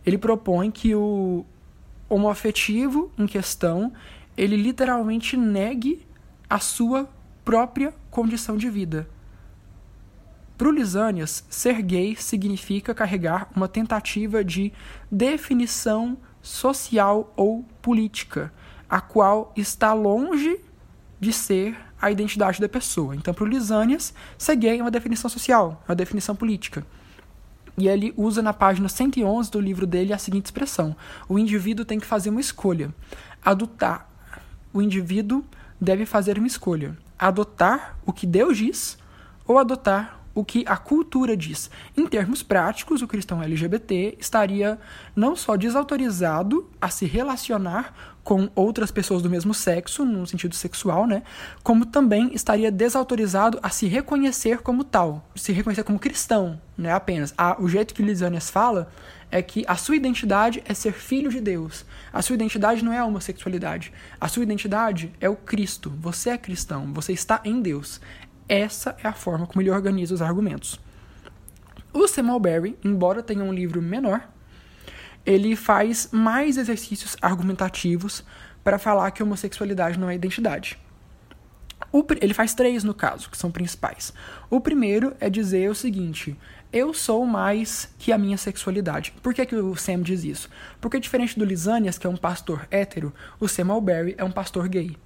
ele propõe que o, homoafetivo em questão, ele literalmente negue a sua própria condição de vida. Para o Lisânias, ser gay significa carregar uma tentativa de definição social ou política, a qual está longe de ser a identidade da pessoa. Então, para o Lisânias, ser gay é uma definição social, é uma definição política. E ele usa na página 111 do livro dele a seguinte expressão: o indivíduo tem que fazer uma escolha. Adotar. O indivíduo deve fazer uma escolha: adotar o que Deus diz ou adotar o que a cultura diz. Em termos práticos, o cristão LGBT estaria não só desautorizado a se relacionar com outras pessoas do mesmo sexo, no sentido sexual, né? Como também estaria desautorizado a se reconhecer como tal, se reconhecer como cristão, né? Apenas. A, o jeito que Lisânias fala é que a sua identidade é ser filho de Deus. A sua identidade não é a homossexualidade. A sua identidade é o Cristo. Você é cristão, você está em Deus. Essa é a forma como ele organiza os argumentos. O Sam Mulberry, embora tenha um livro menor, ele faz mais exercícios argumentativos para falar que homossexualidade não é identidade. O, ele faz três no caso, que são principais. O primeiro é dizer o seguinte: eu sou mais que a minha sexualidade. Por que, que o Sam diz isso? Porque, diferente do Lisanias, que é um pastor hétero, o Sam Alberry é um pastor gay.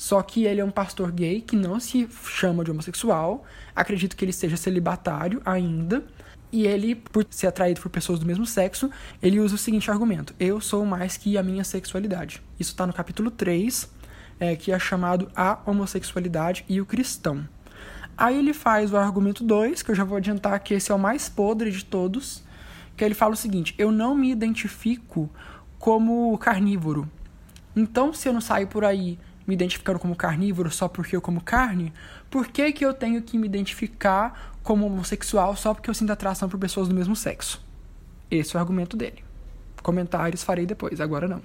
Só que ele é um pastor gay que não se chama de homossexual, acredito que ele seja celibatário ainda, e ele, por ser atraído por pessoas do mesmo sexo, ele usa o seguinte argumento: Eu sou mais que a minha sexualidade. Isso está no capítulo 3, é, que é chamado A Homossexualidade e o Cristão. Aí ele faz o argumento 2, que eu já vou adiantar que esse é o mais podre de todos, que ele fala o seguinte: Eu não me identifico como carnívoro. Então, se eu não saio por aí me identificando como carnívoro só porque eu como carne, por que, que eu tenho que me identificar como homossexual só porque eu sinto atração por pessoas do mesmo sexo? Esse é o argumento dele. Comentários farei depois, agora não.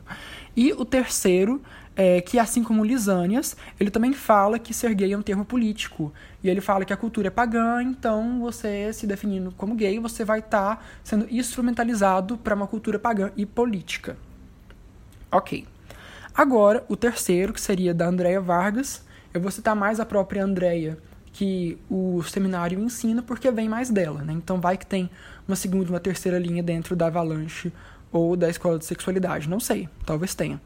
E o terceiro é que, assim como Lisânias, ele também fala que ser gay é um termo político. E ele fala que a cultura é pagã, então você se definindo como gay, você vai estar tá sendo instrumentalizado para uma cultura pagã e política. Ok. Agora, o terceiro, que seria da Andrea Vargas, eu vou citar mais a própria Andrea que o seminário ensina, porque vem mais dela, né? Então vai que tem uma segunda uma terceira linha dentro da Avalanche ou da Escola de Sexualidade, não sei, talvez tenha.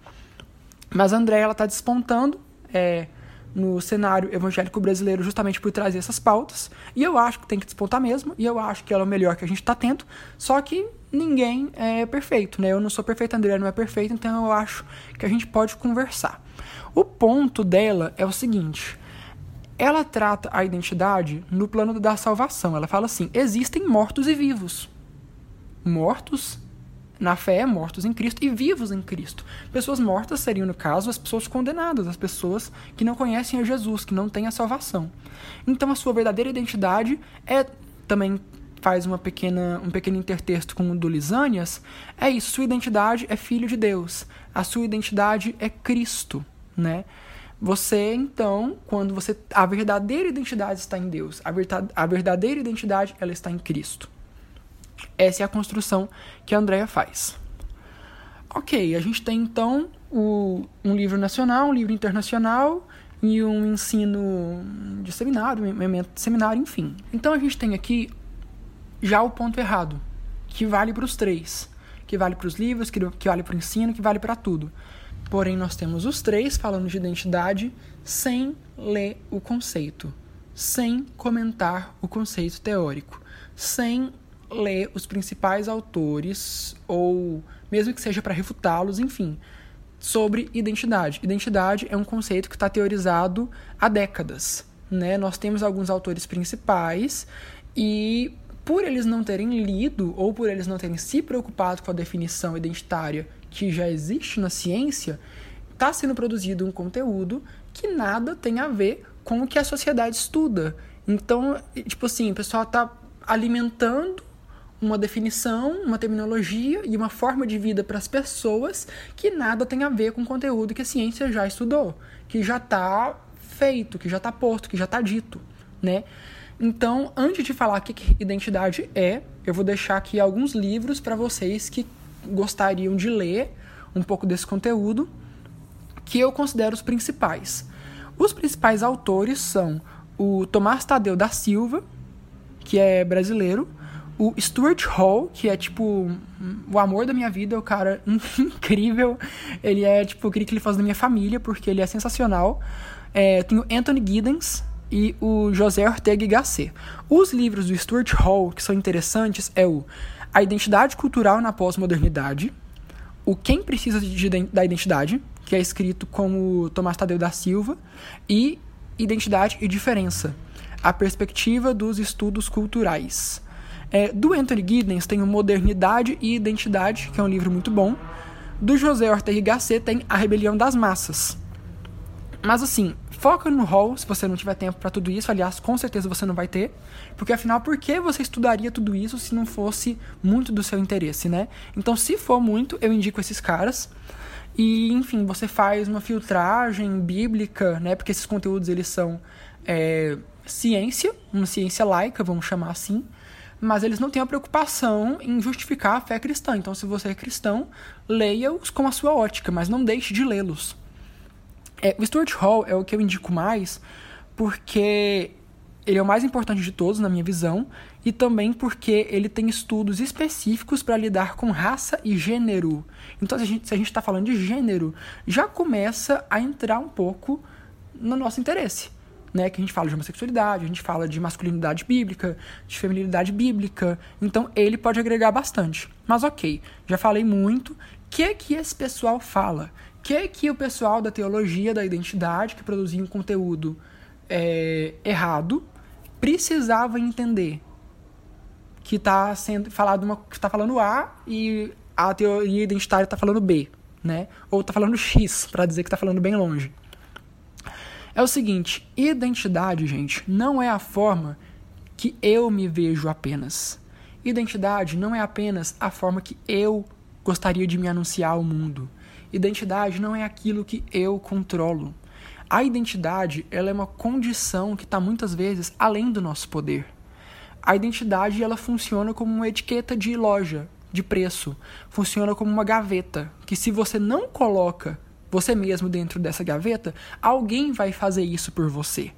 Mas a Andrea, ela está despontando é, no cenário evangélico brasileiro justamente por trazer essas pautas, e eu acho que tem que despontar mesmo, e eu acho que ela é o melhor que a gente está tendo, só que ninguém é perfeito, né? Eu não sou perfeita, a Andrea não é perfeita, então eu acho que a gente pode conversar. O ponto dela é o seguinte: ela trata a identidade no plano da salvação. Ela fala assim: existem mortos e vivos. Mortos na fé, mortos em Cristo e vivos em Cristo. Pessoas mortas seriam, no caso, as pessoas condenadas, as pessoas que não conhecem a Jesus, que não têm a salvação. Então, a sua verdadeira identidade é também faz uma pequena, um pequeno intertexto com o do Lisânias, é isso, sua identidade é filho de Deus, a sua identidade é Cristo, né? Você, então, quando você a verdadeira identidade está em Deus, a, verdade, a verdadeira identidade ela está em Cristo. Essa é a construção que a Andrea faz. Ok, a gente tem então o, um livro nacional, um livro internacional e um ensino de seminário, seminário, enfim. Então a gente tem aqui já o ponto errado, que vale para os três, que vale para os livros, que, que vale para o ensino, que vale para tudo. Porém, nós temos os três falando de identidade sem ler o conceito, sem comentar o conceito teórico, sem ler os principais autores, ou mesmo que seja para refutá-los, enfim, sobre identidade. Identidade é um conceito que está teorizado há décadas. Né? Nós temos alguns autores principais e por eles não terem lido ou por eles não terem se preocupado com a definição identitária que já existe na ciência, está sendo produzido um conteúdo que nada tem a ver com o que a sociedade estuda. Então, tipo assim, o pessoal está alimentando uma definição, uma terminologia e uma forma de vida para as pessoas que nada tem a ver com o conteúdo que a ciência já estudou, que já está feito, que já está posto, que já está dito, né? Então, antes de falar o que identidade é, eu vou deixar aqui alguns livros para vocês que gostariam de ler um pouco desse conteúdo, que eu considero os principais. Os principais autores são o Tomás Tadeu da Silva, que é brasileiro, o Stuart Hall, que é tipo o amor da minha vida, o cara incrível. Ele é tipo, eu queria que ele fosse da minha família, porque ele é sensacional. É, o Anthony Giddens, e o José Ortega y Gasset. Os livros do Stuart Hall que são interessantes é o A Identidade Cultural na Pós-Modernidade, o Quem Precisa de, da Identidade, que é escrito com o Tomás Tadeu da Silva, e Identidade e Diferença, a perspectiva dos estudos culturais. É, do Anthony Giddens tem o Modernidade e Identidade, que é um livro muito bom. Do José Ortega y Gasset tem A Rebelião das Massas. Mas assim, Foca no hall se você não tiver tempo para tudo isso. Aliás, com certeza você não vai ter. Porque afinal, por que você estudaria tudo isso se não fosse muito do seu interesse, né? Então, se for muito, eu indico esses caras. E, enfim, você faz uma filtragem bíblica, né? Porque esses conteúdos, eles são é, ciência, uma ciência laica, vamos chamar assim. mas eles não têm a preocupação em justificar a fé cristã. Então, se você é cristão, leia-os com a sua ótica, mas não deixe de lê-los. É, o Stuart Hall é o que eu indico mais, porque ele é o mais importante de todos, na minha visão, e também porque ele tem estudos específicos para lidar com raça e gênero. Então, se a gente está falando de gênero, já começa a entrar um pouco no nosso interesse né, que a gente fala de homossexualidade, a gente fala de masculinidade bíblica, de feminilidade bíblica. Então ele pode agregar bastante. Mas ok, já falei muito. O que que esse pessoal fala? Que que o pessoal da teologia da identidade que produzia um conteúdo é, errado precisava entender? Que está sendo falado uma, que está falando A e a teoria identitária está falando B, né? Ou está falando X para dizer que está falando bem longe. É o seguinte: identidade, gente, não é a forma que eu me vejo apenas. Identidade não é apenas a forma que eu gostaria de me anunciar ao mundo. Identidade não é aquilo que eu controlo. A identidade ela é uma condição que está muitas vezes além do nosso poder. A identidade ela funciona como uma etiqueta de loja, de preço. Funciona como uma gaveta que se você não coloca você mesmo dentro dessa gaveta, alguém vai fazer isso por você.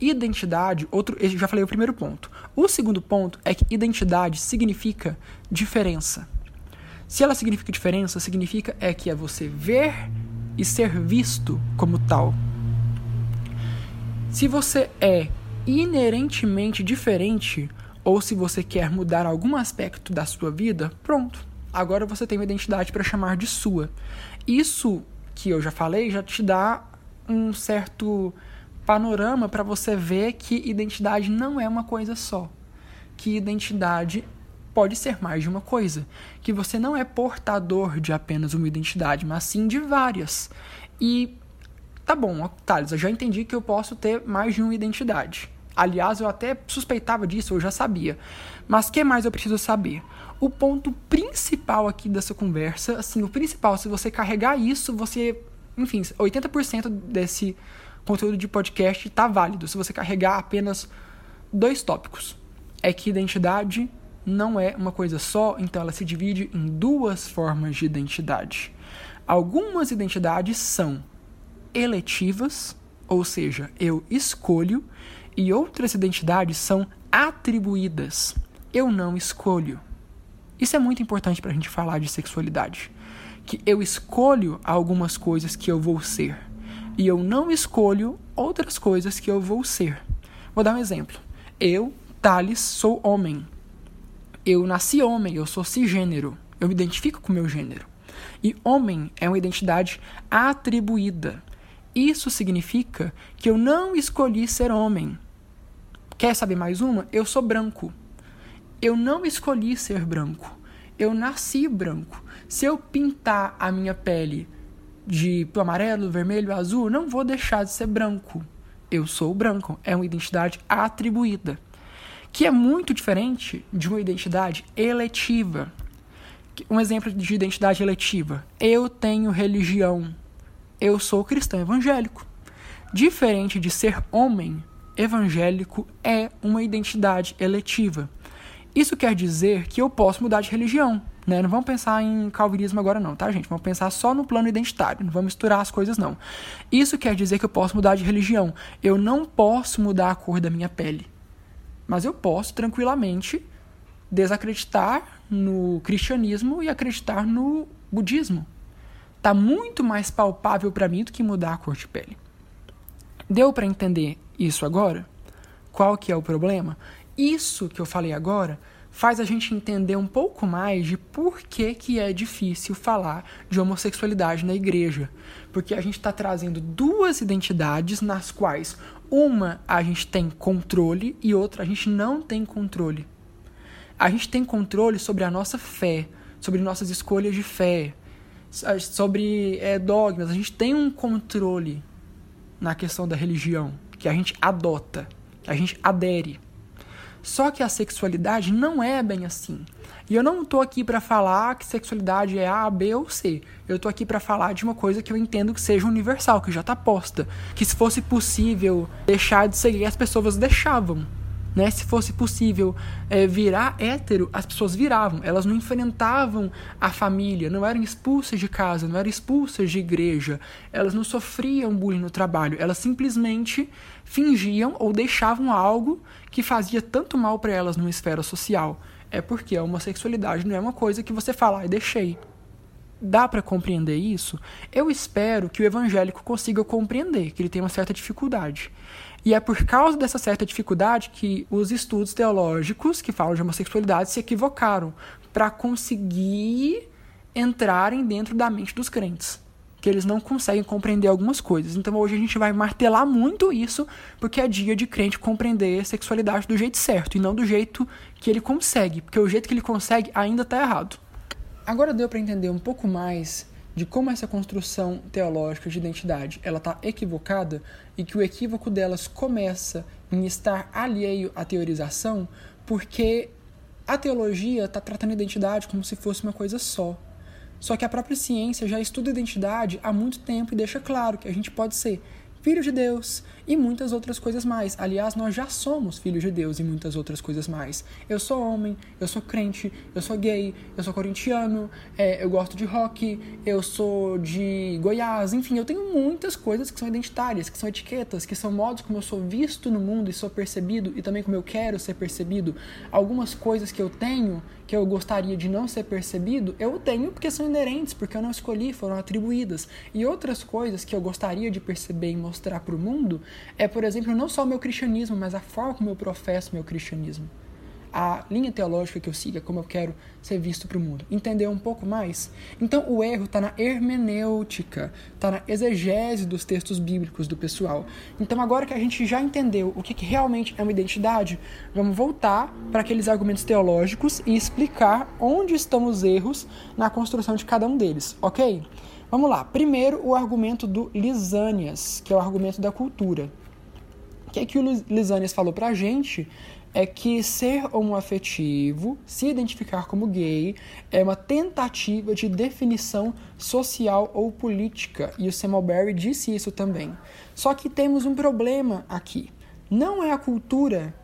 Identidade, outro, já falei o primeiro ponto. O segundo ponto é que identidade significa diferença. Se ela significa diferença, significa é que é você ver e ser visto como tal. Se você é inerentemente diferente ou se você quer mudar algum aspecto da sua vida, pronto. Agora você tem uma identidade para chamar de sua. Isso que eu já falei já te dá um certo panorama para você ver que identidade não é uma coisa só. Que identidade pode ser mais de uma coisa. Que você não é portador de apenas uma identidade, mas sim de várias. E tá bom, Thales, eu já entendi que eu posso ter mais de uma identidade. Aliás, eu até suspeitava disso, eu já sabia. Mas que mais eu preciso saber? o ponto principal aqui dessa conversa, assim, o principal, se você carregar isso, você, enfim, 80% desse conteúdo de podcast está válido. Se você carregar apenas dois tópicos, é que identidade não é uma coisa só, então ela se divide em duas formas de identidade. Algumas identidades são eletivas, ou seja, eu escolho, e outras identidades são atribuídas. Eu não escolho. Isso é muito importante para a gente falar de sexualidade. Que eu escolho algumas coisas que eu vou ser. E eu não escolho outras coisas que eu vou ser. Vou dar um exemplo. Eu, Thales, sou homem. Eu nasci homem, eu sou cisgênero. Eu me identifico com o meu gênero. E homem é uma identidade atribuída. Isso significa que eu não escolhi ser homem. Quer saber mais uma? Eu sou branco. Eu não escolhi ser branco. Eu nasci branco. Se eu pintar a minha pele de amarelo, vermelho, azul, não vou deixar de ser branco. Eu sou branco. É uma identidade atribuída. Que é muito diferente de uma identidade eletiva. Um exemplo de identidade eletiva. Eu tenho religião. Eu sou cristão evangélico. Diferente de ser homem, evangélico é uma identidade eletiva. Isso quer dizer que eu posso mudar de religião. Né? Não vamos pensar em calvinismo agora, não, tá, gente? Vamos pensar só no plano identitário. Não vamos misturar as coisas, não. Isso quer dizer que eu posso mudar de religião. Eu não posso mudar a cor da minha pele. Mas eu posso tranquilamente desacreditar no cristianismo e acreditar no budismo. Tá muito mais palpável para mim do que mudar a cor de pele. Deu para entender isso agora? Qual que é o problema? Isso que eu falei agora faz a gente entender um pouco mais de por que, que é difícil falar de homossexualidade na igreja. Porque a gente está trazendo duas identidades nas quais uma a gente tem controle e outra a gente não tem controle. A gente tem controle sobre a nossa fé, sobre nossas escolhas de fé, sobre é, dogmas. A gente tem um controle na questão da religião que a gente adota, que a gente adere. Só que a sexualidade não é bem assim. E eu não tô aqui para falar que sexualidade é A, B ou C. Eu tô aqui para falar de uma coisa que eu entendo que seja universal, que já tá posta. Que se fosse possível deixar de seguir, as pessoas deixavam. Né? Se fosse possível é, virar hétero, as pessoas viravam. Elas não enfrentavam a família, não eram expulsas de casa, não eram expulsas de igreja. Elas não sofriam bullying no trabalho. Elas simplesmente fingiam ou deixavam algo que fazia tanto mal para elas numa esfera social. É porque a homossexualidade não é uma coisa que você fala, e deixei. Dá para compreender isso? Eu espero que o evangélico consiga compreender, que ele tem uma certa dificuldade. E é por causa dessa certa dificuldade que os estudos teológicos que falam de homossexualidade se equivocaram para conseguir entrarem dentro da mente dos crentes. Que eles não conseguem compreender algumas coisas. Então hoje a gente vai martelar muito isso, porque é dia de crente compreender a sexualidade do jeito certo e não do jeito que ele consegue, porque o jeito que ele consegue ainda está errado. Agora deu para entender um pouco mais de como essa construção teológica de identidade ela está equivocada e que o equívoco delas começa em estar alheio à teorização, porque a teologia está tratando a identidade como se fosse uma coisa só. Só que a própria ciência já estuda identidade há muito tempo e deixa claro que a gente pode ser filho de Deus e muitas outras coisas mais. Aliás, nós já somos filhos de Deus e muitas outras coisas mais. Eu sou homem, eu sou crente, eu sou gay, eu sou corintiano, é, eu gosto de rock, eu sou de Goiás, enfim, eu tenho muitas coisas que são identitárias, que são etiquetas, que são modos como eu sou visto no mundo e sou percebido e também como eu quero ser percebido. Algumas coisas que eu tenho que eu gostaria de não ser percebido, eu tenho porque são inerentes, porque eu não escolhi, foram atribuídas. E outras coisas que eu gostaria de perceber e mostrar para o mundo é, por exemplo, não só o meu cristianismo, mas a forma como eu professo meu cristianismo a linha teológica que eu siga, como eu quero ser visto para o mundo. Entender um pouco mais? Então, o erro está na hermenêutica, está na exegese dos textos bíblicos do pessoal. Então, agora que a gente já entendeu o que, que realmente é uma identidade, vamos voltar para aqueles argumentos teológicos e explicar onde estão os erros na construção de cada um deles, ok? Vamos lá. Primeiro, o argumento do Lisânias, que é o argumento da cultura. O que é que o Lisânias falou para a gente? É que ser homoafetivo, se identificar como gay, é uma tentativa de definição social ou política. E o Samuel Barry disse isso também. Só que temos um problema aqui. Não é a cultura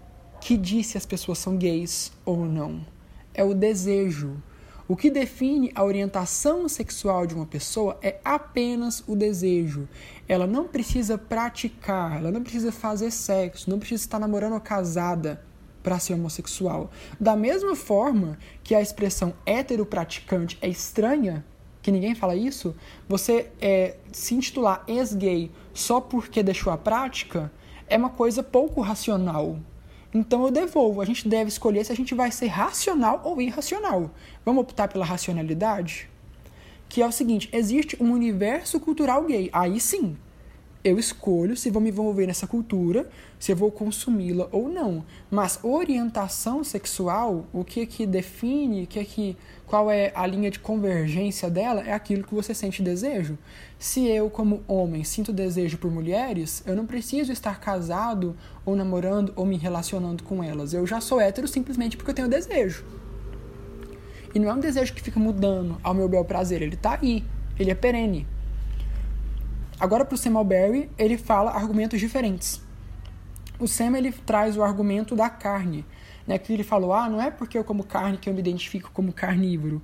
que diz se as pessoas são gays ou não. É o desejo. O que define a orientação sexual de uma pessoa é apenas o desejo. Ela não precisa praticar, ela não precisa fazer sexo, não precisa estar namorando ou casada para ser homossexual. Da mesma forma que a expressão hétero praticante é estranha, que ninguém fala isso, você é, se intitular ex-gay só porque deixou a prática é uma coisa pouco racional. Então eu devolvo. A gente deve escolher se a gente vai ser racional ou irracional. Vamos optar pela racionalidade? Que é o seguinte: existe um universo cultural gay. Aí sim, eu escolho se vou me envolver nessa cultura, se eu vou consumi-la ou não. Mas orientação sexual, o que que define, que que qual é a linha de convergência dela é aquilo que você sente desejo. Se eu como homem sinto desejo por mulheres, eu não preciso estar casado ou namorando ou me relacionando com elas. Eu já sou hétero simplesmente porque eu tenho desejo. E não é um desejo que fica mudando ao meu bel prazer, ele está aí, ele é perene. Agora para o Sam Alberry, ele fala argumentos diferentes. O Sam ele traz o argumento da carne, né? Que ele falou, ah, não é porque eu como carne que eu me identifico como carnívoro.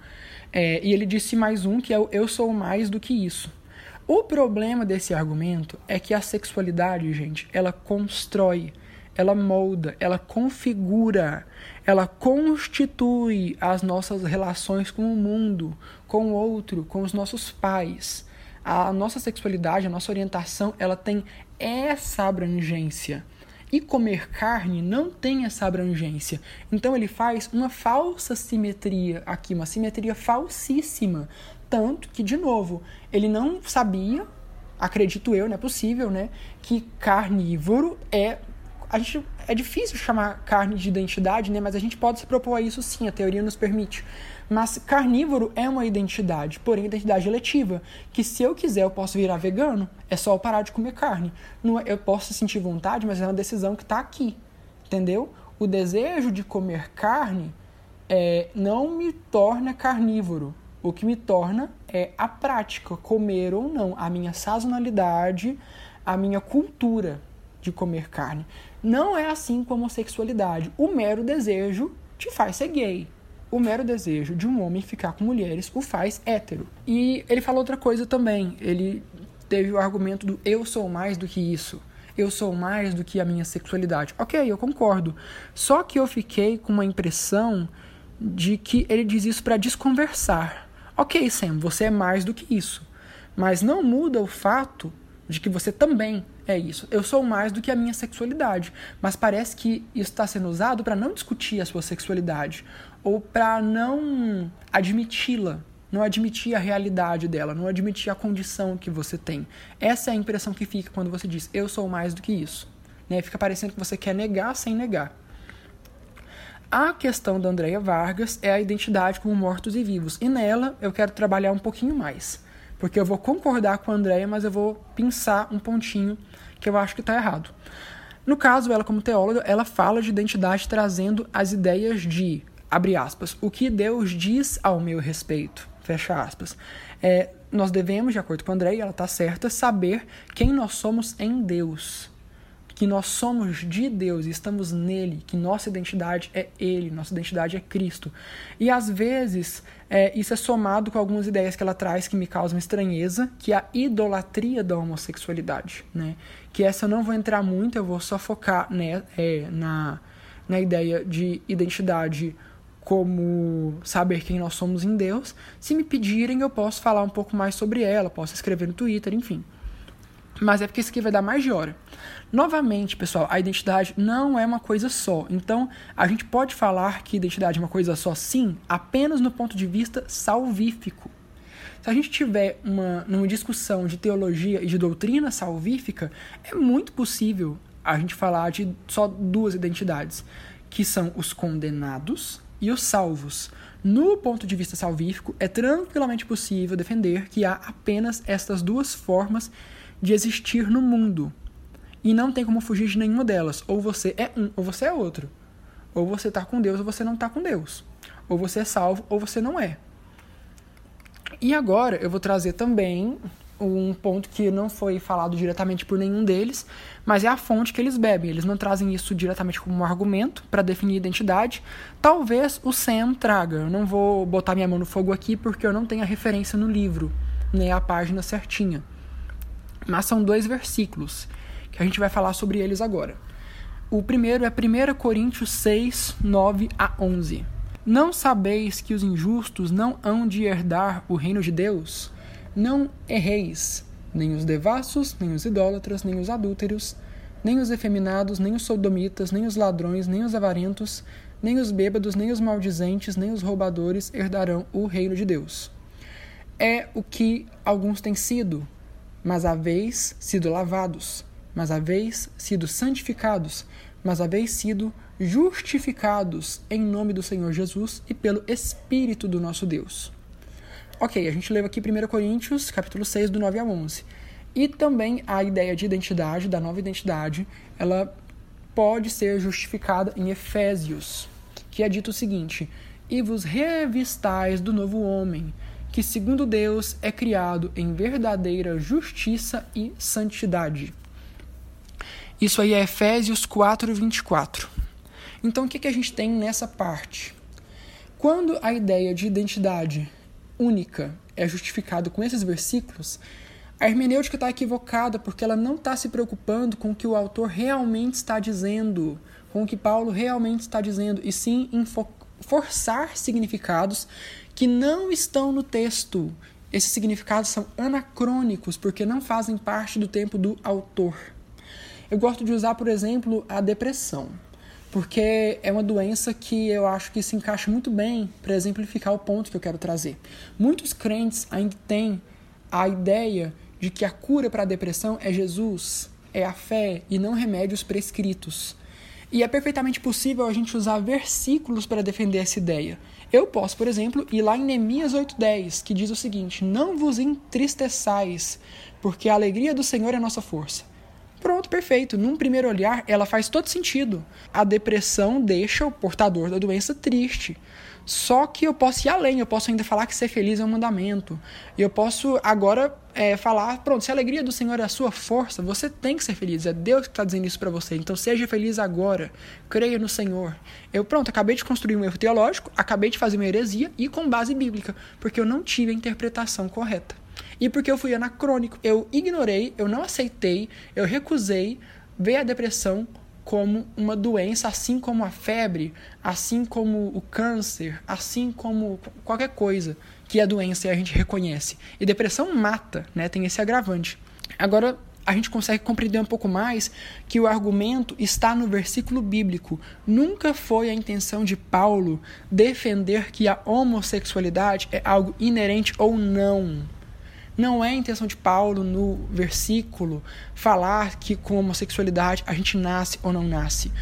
É, e ele disse mais um que é o eu sou mais do que isso. O problema desse argumento é que a sexualidade, gente, ela constrói, ela molda, ela configura, ela constitui as nossas relações com o mundo, com o outro, com os nossos pais a nossa sexualidade, a nossa orientação, ela tem essa abrangência. E comer carne não tem essa abrangência. Então ele faz uma falsa simetria aqui, uma simetria falsíssima. Tanto que, de novo, ele não sabia, acredito eu, não é possível, né? Que carnívoro é. A gente, é difícil chamar carne de identidade, né? Mas a gente pode se propor a isso sim, a teoria nos permite. Mas carnívoro é uma identidade, porém identidade eletiva, que se eu quiser eu posso virar vegano, é só eu parar de comer carne. É, eu posso sentir vontade, mas é uma decisão que está aqui, entendeu? O desejo de comer carne é, não me torna carnívoro. O que me torna é a prática, comer ou não, a minha sazonalidade, a minha cultura de comer carne. Não é assim com a homossexualidade. O mero desejo te faz ser gay. O mero desejo de um homem ficar com mulheres o faz hétero. E ele falou outra coisa também. Ele teve o argumento do eu sou mais do que isso. Eu sou mais do que a minha sexualidade. Ok, eu concordo. Só que eu fiquei com uma impressão de que ele diz isso para desconversar. Ok, Sam, você é mais do que isso. Mas não muda o fato de que você também é isso. Eu sou mais do que a minha sexualidade, mas parece que isso está sendo usado para não discutir a sua sexualidade ou para não admiti-la, não admitir a realidade dela, não admitir a condição que você tem. Essa é a impressão que fica quando você diz eu sou mais do que isso. Né? Fica parecendo que você quer negar sem negar. A questão da Andrea Vargas é a identidade como mortos e vivos, e nela eu quero trabalhar um pouquinho mais porque eu vou concordar com a Andrea, mas eu vou pensar um pontinho que eu acho que está errado. No caso, ela como teóloga, ela fala de identidade trazendo as ideias de, abre aspas, o que Deus diz ao meu respeito, fecha aspas. É, nós devemos, de acordo com a Andrea, ela está certa, saber quem nós somos em Deus que nós somos de Deus e estamos nele, que nossa identidade é Ele, nossa identidade é Cristo. E às vezes é, isso é somado com algumas ideias que ela traz que me causam estranheza, que é a idolatria da homossexualidade. Né? Que essa eu não vou entrar muito, eu vou só focar né, é, na, na ideia de identidade como saber quem nós somos em Deus. Se me pedirem, eu posso falar um pouco mais sobre ela, posso escrever no Twitter, enfim. Mas é porque isso aqui vai dar mais de hora. Novamente, pessoal, a identidade não é uma coisa só. Então, a gente pode falar que identidade é uma coisa só, sim, apenas no ponto de vista salvífico. Se a gente tiver uma, uma discussão de teologia e de doutrina salvífica, é muito possível a gente falar de só duas identidades, que são os condenados e os salvos. No ponto de vista salvífico, é tranquilamente possível defender que há apenas estas duas formas de existir no mundo. E não tem como fugir de nenhuma delas. Ou você é um, ou você é outro. Ou você está com Deus, ou você não está com Deus. Ou você é salvo, ou você não é. E agora eu vou trazer também um ponto que não foi falado diretamente por nenhum deles, mas é a fonte que eles bebem. Eles não trazem isso diretamente como um argumento para definir identidade. Talvez o Sam traga. Eu não vou botar minha mão no fogo aqui porque eu não tenho a referência no livro, nem a página certinha. Mas são dois versículos que a gente vai falar sobre eles agora. O primeiro é 1 Coríntios 6, 9 a 11. Não sabeis que os injustos não hão de herdar o reino de Deus? Não erreis, nem os devassos, nem os idólatras, nem os adúlteros, nem os efeminados, nem os sodomitas, nem os ladrões, nem os avarentos, nem os bêbados, nem os maldizentes, nem os roubadores herdarão o reino de Deus. É o que alguns têm sido, mas haveis sido lavados, mas haveis sido santificados, mas haveis sido justificados em nome do Senhor Jesus e pelo Espírito do nosso Deus. Ok, a gente leu aqui 1 Coríntios, capítulo 6, do 9 a 11. E também a ideia de identidade, da nova identidade, ela pode ser justificada em Efésios, que é dito o seguinte: E vos revistais do novo homem, que, segundo Deus, é criado em verdadeira justiça e santidade. Isso aí é Efésios 4, 24. Então, o que, que a gente tem nessa parte? Quando a ideia de identidade única é justificada com esses versículos, a hermenêutica está equivocada porque ela não está se preocupando com o que o autor realmente está dizendo, com o que Paulo realmente está dizendo, e sim em forçar significados que não estão no texto. Esses significados são anacrônicos porque não fazem parte do tempo do autor. Eu gosto de usar, por exemplo, a depressão, porque é uma doença que eu acho que se encaixa muito bem para exemplificar o ponto que eu quero trazer. Muitos crentes ainda têm a ideia de que a cura para a depressão é Jesus, é a fé e não remédios prescritos. E é perfeitamente possível a gente usar versículos para defender essa ideia. Eu posso, por exemplo, ir lá em Neemias 8,10, que diz o seguinte: Não vos entristeçais, porque a alegria do Senhor é nossa força. Pronto, perfeito. Num primeiro olhar, ela faz todo sentido. A depressão deixa o portador da doença triste. Só que eu posso ir além, eu posso ainda falar que ser feliz é um mandamento. E eu posso agora é, falar, pronto, se a alegria do Senhor é a sua força, você tem que ser feliz. É Deus que está dizendo isso para você. Então seja feliz agora. Creia no Senhor. Eu, pronto, acabei de construir um erro teológico, acabei de fazer uma heresia e com base bíblica, porque eu não tive a interpretação correta. E porque eu fui anacrônico. Eu ignorei, eu não aceitei, eu recusei ver a depressão como uma doença, assim como a febre, assim como o câncer, assim como qualquer coisa que é doença e a gente reconhece. E depressão mata, né? Tem esse agravante. Agora, a gente consegue compreender um pouco mais que o argumento está no versículo bíblico. Nunca foi a intenção de Paulo defender que a homossexualidade é algo inerente ou não não é a intenção de Paulo no versículo falar que com homossexualidade a gente nasce ou não nasce.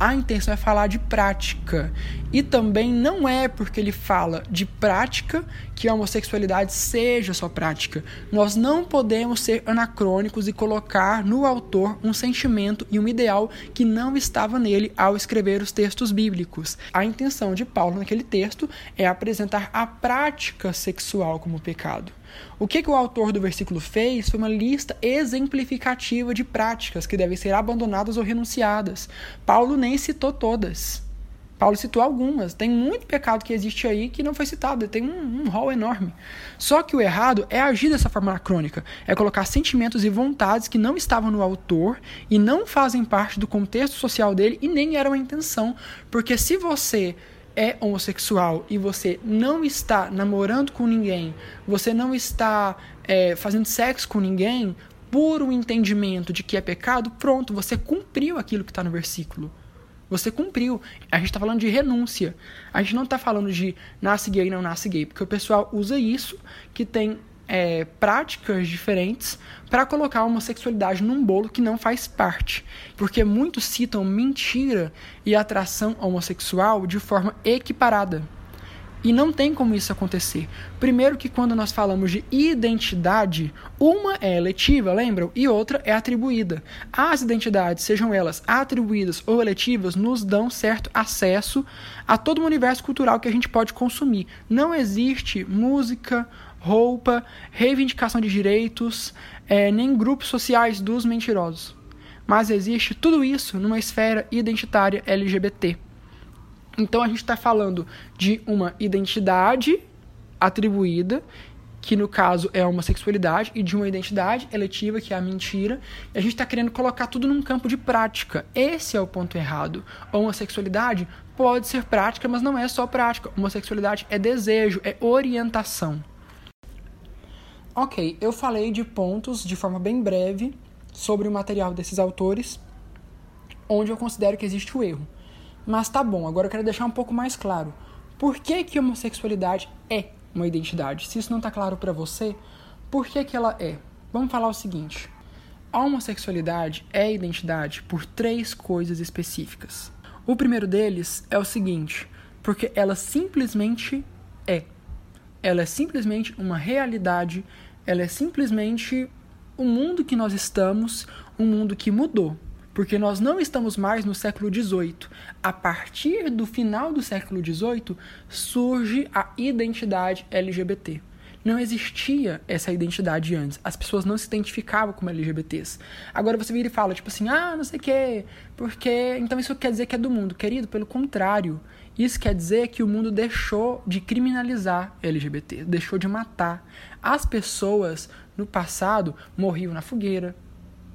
A intenção é falar de prática. E também não é porque ele fala de prática que a homossexualidade seja só prática. Nós não podemos ser anacrônicos e colocar no autor um sentimento e um ideal que não estava nele ao escrever os textos bíblicos. A intenção de Paulo naquele texto é apresentar a prática sexual como pecado. O que, que o autor do versículo fez foi uma lista exemplificativa de práticas que devem ser abandonadas ou renunciadas. Paulo nem citou todas. Paulo citou algumas. Tem muito pecado que existe aí que não foi citado. Tem um, um rol enorme. Só que o errado é agir dessa forma anacrônica. É colocar sentimentos e vontades que não estavam no autor e não fazem parte do contexto social dele e nem eram a intenção. Porque se você é homossexual e você não está namorando com ninguém, você não está é, fazendo sexo com ninguém, por um entendimento de que é pecado, pronto, você cumpriu aquilo que está no versículo. Você cumpriu. A gente está falando de renúncia. A gente não está falando de nasce gay, não nasce gay, porque o pessoal usa isso, que tem é, práticas diferentes para colocar a homossexualidade num bolo que não faz parte. Porque muitos citam mentira e atração homossexual de forma equiparada. E não tem como isso acontecer. Primeiro que quando nós falamos de identidade, uma é eletiva, lembram? E outra é atribuída. As identidades, sejam elas atribuídas ou eletivas, nos dão certo acesso a todo o universo cultural que a gente pode consumir. Não existe música, roupa, reivindicação de direitos, é, nem grupos sociais dos mentirosos. Mas existe tudo isso numa esfera identitária LGBT. Então a gente está falando de uma identidade atribuída, que no caso é a homossexualidade, e de uma identidade eletiva, que é a mentira. E a gente está querendo colocar tudo num campo de prática. Esse é o ponto errado. A homossexualidade pode ser prática, mas não é só prática. A homossexualidade é desejo, é orientação. Ok, eu falei de pontos de forma bem breve sobre o material desses autores, onde eu considero que existe o erro. Mas tá bom, agora eu quero deixar um pouco mais claro. Por que, que homossexualidade é uma identidade? Se isso não está claro para você, por que, que ela é? Vamos falar o seguinte: a homossexualidade é identidade por três coisas específicas. O primeiro deles é o seguinte, porque ela simplesmente é. Ela é simplesmente uma realidade ela é simplesmente o mundo que nós estamos, um mundo que mudou. Porque nós não estamos mais no século XVIII. A partir do final do século XVIII surge a identidade LGBT. Não existia essa identidade antes. As pessoas não se identificavam como LGBTs. Agora você vira e fala, tipo assim, ah, não sei o quê, porque. Então isso quer dizer que é do mundo. Querido, pelo contrário. Isso quer dizer que o mundo deixou de criminalizar LGBT, deixou de matar. As pessoas no passado morriam na fogueira,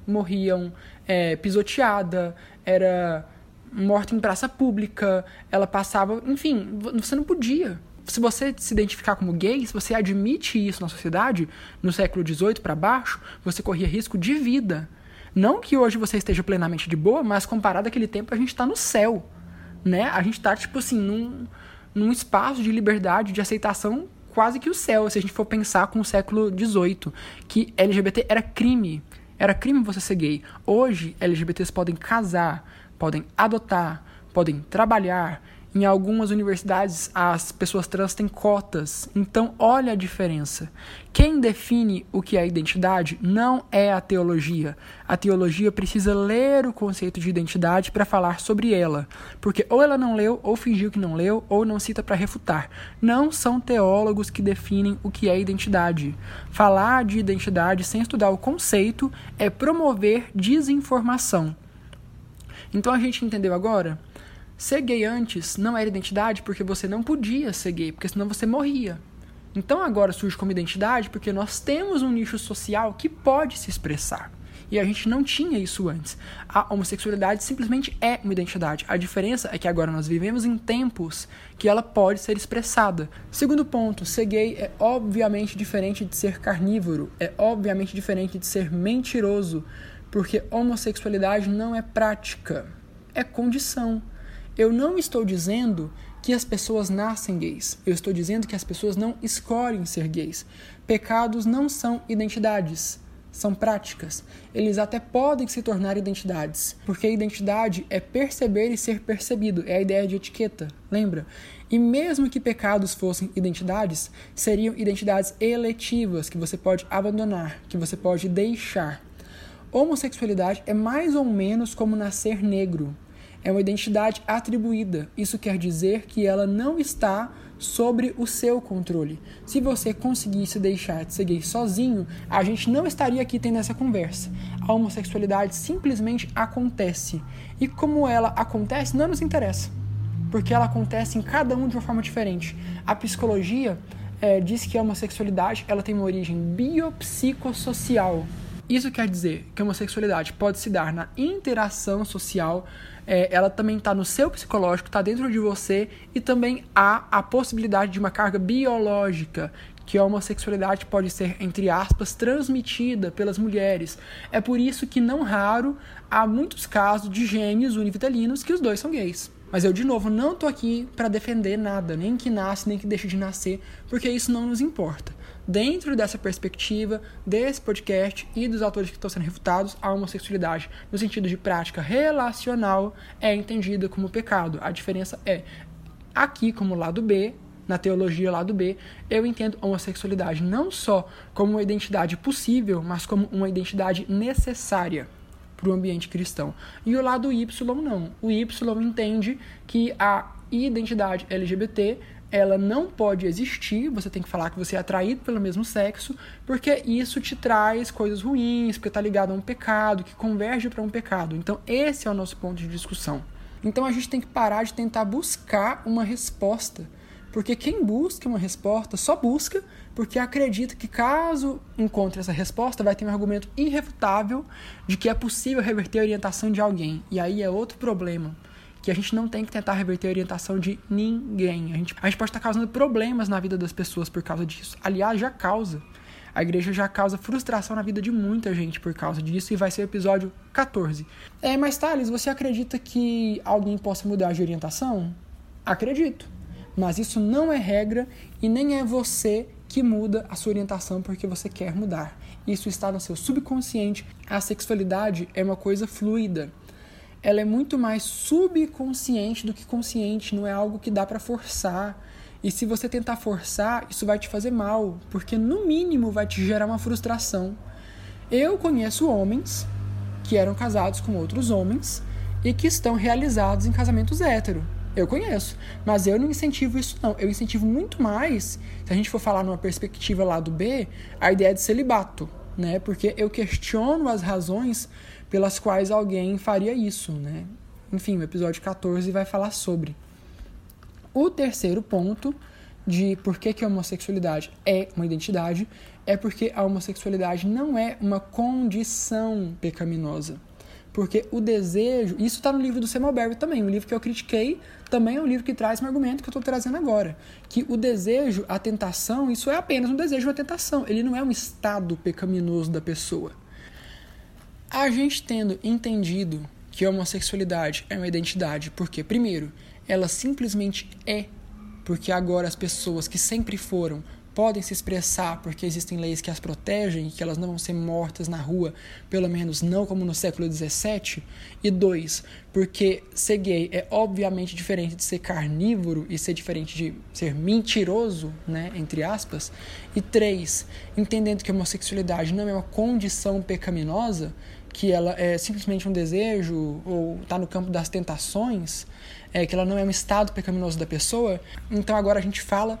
morriam é, pisoteada, era morta em praça pública, ela passava, enfim, você não podia. Se você se identificar como gay, se você admite isso na sociedade, no século XVIII para baixo, você corria risco de vida. Não que hoje você esteja plenamente de boa, mas comparado àquele tempo, a gente está no céu né? A gente tá, tipo assim, num, num espaço de liberdade, de aceitação quase que o céu, se a gente for pensar com o século XVIII, que LGBT era crime. Era crime você ser gay. Hoje, LGBTs podem casar, podem adotar, podem trabalhar Em algumas universidades, as pessoas trans têm cotas. Então, olha a diferença. Quem define o que é identidade não é a teologia. A teologia precisa ler o conceito de identidade para falar sobre ela. Porque ou ela não leu, ou fingiu que não leu, ou não cita para refutar. Não são teólogos que definem o que é identidade. Falar de identidade sem estudar o conceito é promover desinformação. Então a gente entendeu agora? Ser gay antes não era identidade porque você não podia ser gay, porque senão você morria. Então agora surge como identidade porque nós temos um nicho social que pode se expressar. E a gente não tinha isso antes. A homossexualidade simplesmente é uma identidade. A diferença é que agora nós vivemos em tempos que ela pode ser expressada. Segundo ponto, ser gay é obviamente diferente de ser carnívoro, é obviamente diferente de ser mentiroso, porque homossexualidade não é prática, é condição. Eu não estou dizendo que as pessoas nascem gays. Eu estou dizendo que as pessoas não escolhem ser gays. Pecados não são identidades, são práticas. Eles até podem se tornar identidades, porque identidade é perceber e ser percebido, é a ideia de etiqueta, lembra? E mesmo que pecados fossem identidades, seriam identidades eletivas que você pode abandonar, que você pode deixar. Homossexualidade é mais ou menos como nascer negro é uma identidade atribuída. Isso quer dizer que ela não está sobre o seu controle. Se você conseguisse deixar de ser gay sozinho, a gente não estaria aqui tendo essa conversa. A homossexualidade simplesmente acontece. E como ela acontece, não nos interessa. Porque ela acontece em cada um de uma forma diferente. A psicologia é, diz que a homossexualidade ela tem uma origem biopsicossocial. Isso quer dizer que a homossexualidade pode se dar na interação social é, ela também está no seu psicológico, está dentro de você e também há a possibilidade de uma carga biológica que a homossexualidade pode ser, entre aspas, transmitida pelas mulheres. É por isso que, não raro, há muitos casos de gêmeos univitelinos que os dois são gays. Mas eu, de novo, não tô aqui para defender nada, nem que nasce, nem que deixe de nascer, porque isso não nos importa dentro dessa perspectiva, desse podcast e dos autores que estão sendo refutados, a homossexualidade, no sentido de prática relacional, é entendida como pecado. A diferença é, aqui, como lado B, na teologia lado B, eu entendo a homossexualidade não só como uma identidade possível, mas como uma identidade necessária para o ambiente cristão. E o lado Y não. O Y entende que a identidade LGBT ela não pode existir, você tem que falar que você é atraído pelo mesmo sexo, porque isso te traz coisas ruins, porque está ligado a um pecado, que converge para um pecado. Então, esse é o nosso ponto de discussão. Então, a gente tem que parar de tentar buscar uma resposta, porque quem busca uma resposta só busca porque acredita que, caso encontre essa resposta, vai ter um argumento irrefutável de que é possível reverter a orientação de alguém. E aí é outro problema que a gente não tem que tentar reverter a orientação de ninguém. A gente, a gente pode estar causando problemas na vida das pessoas por causa disso. Aliás, já causa. A igreja já causa frustração na vida de muita gente por causa disso e vai ser o episódio 14. É, mas Thales, você acredita que alguém possa mudar de orientação? Acredito. Mas isso não é regra e nem é você que muda a sua orientação porque você quer mudar. Isso está no seu subconsciente. A sexualidade é uma coisa fluida ela é muito mais subconsciente do que consciente, não é algo que dá para forçar. E se você tentar forçar, isso vai te fazer mal, porque no mínimo vai te gerar uma frustração. Eu conheço homens que eram casados com outros homens e que estão realizados em casamentos hétero. Eu conheço, mas eu não incentivo isso não. Eu incentivo muito mais, se a gente for falar numa perspectiva lá do B, a ideia de celibato, né? Porque eu questiono as razões pelas quais alguém faria isso, né? Enfim, o episódio 14 vai falar sobre. O terceiro ponto de por que, que a homossexualidade é uma identidade é porque a homossexualidade não é uma condição pecaminosa. Porque o desejo, isso está no livro do Semelberg também, um livro que eu critiquei, também é um livro que traz um argumento que eu estou trazendo agora. Que o desejo, a tentação, isso é apenas um desejo, uma tentação. Ele não é um estado pecaminoso da pessoa. A gente tendo entendido que a homossexualidade é uma identidade, porque, primeiro, ela simplesmente é, porque agora as pessoas que sempre foram podem se expressar porque existem leis que as protegem e que elas não vão ser mortas na rua, pelo menos não como no século XVII. E dois, porque ser gay é obviamente diferente de ser carnívoro e ser diferente de ser mentiroso, né, entre aspas. E três, entendendo que a homossexualidade não é uma condição pecaminosa, que ela é simplesmente um desejo ou está no campo das tentações, é, que ela não é um estado pecaminoso da pessoa. Então agora a gente fala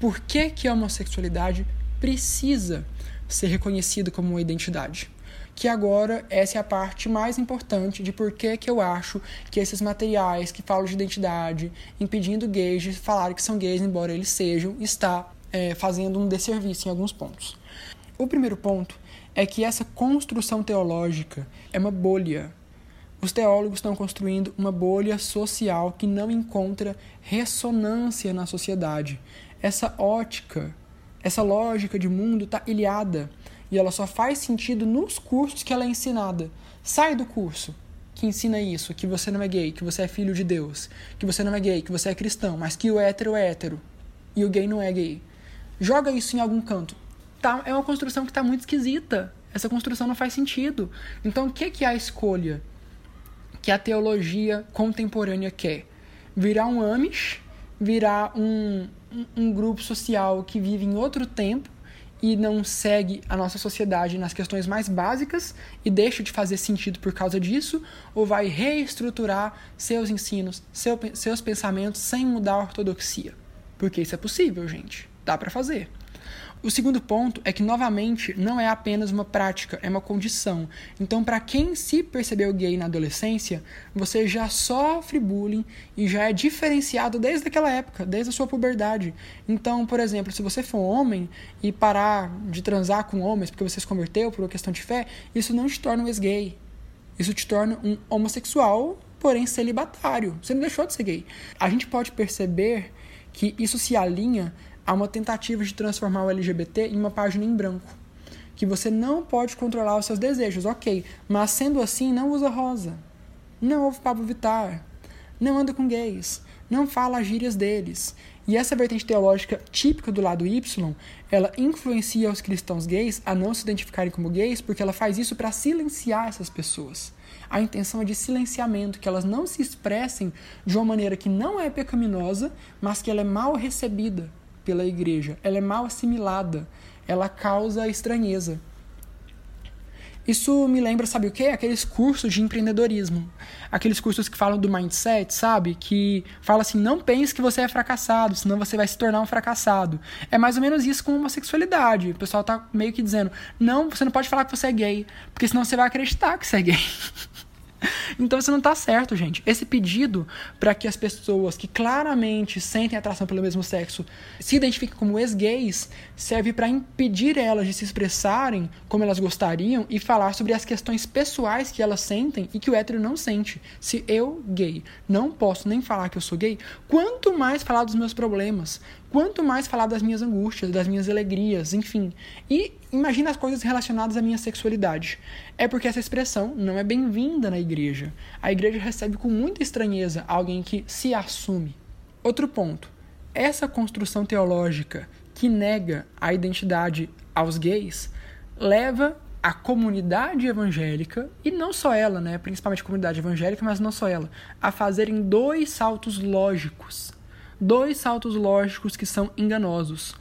por que, que a homossexualidade precisa ser reconhecida como uma identidade. Que agora essa é a parte mais importante de por que, que eu acho que esses materiais que falam de identidade, impedindo gays de falar que são gays, embora eles sejam, está é, fazendo um desserviço em alguns pontos. O primeiro ponto é que essa construção teológica é uma bolha. Os teólogos estão construindo uma bolha social que não encontra ressonância na sociedade essa ótica, essa lógica de mundo está ilhada e ela só faz sentido nos cursos que ela é ensinada. Sai do curso que ensina isso, que você não é gay, que você é filho de Deus, que você não é gay, que você é cristão, mas que o hétero é hétero e o gay não é gay. Joga isso em algum canto. Tá, é uma construção que está muito esquisita. Essa construção não faz sentido. Então, o que, que é a escolha que a teologia contemporânea quer? Virar um Amish, virar um, um grupo social que vive em outro tempo e não segue a nossa sociedade nas questões mais básicas e deixa de fazer sentido por causa disso, ou vai reestruturar seus ensinos, seu, seus pensamentos sem mudar a ortodoxia? Porque isso é possível, gente. Dá para fazer. O segundo ponto é que, novamente, não é apenas uma prática, é uma condição. Então, para quem se percebeu gay na adolescência, você já sofre bullying e já é diferenciado desde aquela época, desde a sua puberdade. Então, por exemplo, se você for homem e parar de transar com homens porque você se converteu por uma questão de fé, isso não te torna um ex-gay. Isso te torna um homossexual, porém celibatário. Você não deixou de ser gay. A gente pode perceber que isso se alinha há uma tentativa de transformar o LGBT em uma página em branco. Que você não pode controlar os seus desejos, ok. Mas sendo assim, não usa rosa. Não ouve Pablo Vittar. Não anda com gays. Não fala as gírias deles. E essa vertente teológica típica do lado Y, ela influencia os cristãos gays a não se identificarem como gays, porque ela faz isso para silenciar essas pessoas. A intenção é de silenciamento, que elas não se expressem de uma maneira que não é pecaminosa, mas que ela é mal recebida pela igreja. Ela é mal assimilada, ela causa estranheza. Isso me lembra, sabe o quê? Aqueles cursos de empreendedorismo. Aqueles cursos que falam do mindset, sabe? Que fala assim: não pense que você é fracassado, senão você vai se tornar um fracassado. É mais ou menos isso com homossexualidade. O pessoal tá meio que dizendo: não, você não pode falar que você é gay, porque senão você vai acreditar que você é gay. Então você não está certo, gente. Esse pedido para que as pessoas que claramente sentem atração pelo mesmo sexo se identifiquem como ex-gays serve para impedir elas de se expressarem como elas gostariam e falar sobre as questões pessoais que elas sentem e que o hétero não sente. Se eu, gay, não posso nem falar que eu sou gay, quanto mais falar dos meus problemas, quanto mais falar das minhas angústias, das minhas alegrias, enfim. E imagina as coisas relacionadas à minha sexualidade. É porque essa expressão não é bem-vinda na igreja. A igreja recebe com muita estranheza alguém que se assume. Outro ponto. Essa construção teológica que nega a identidade aos gays leva a comunidade evangélica, e não só ela, né, principalmente a comunidade evangélica, mas não só ela, a fazerem dois saltos lógicos dois saltos lógicos que são enganosos.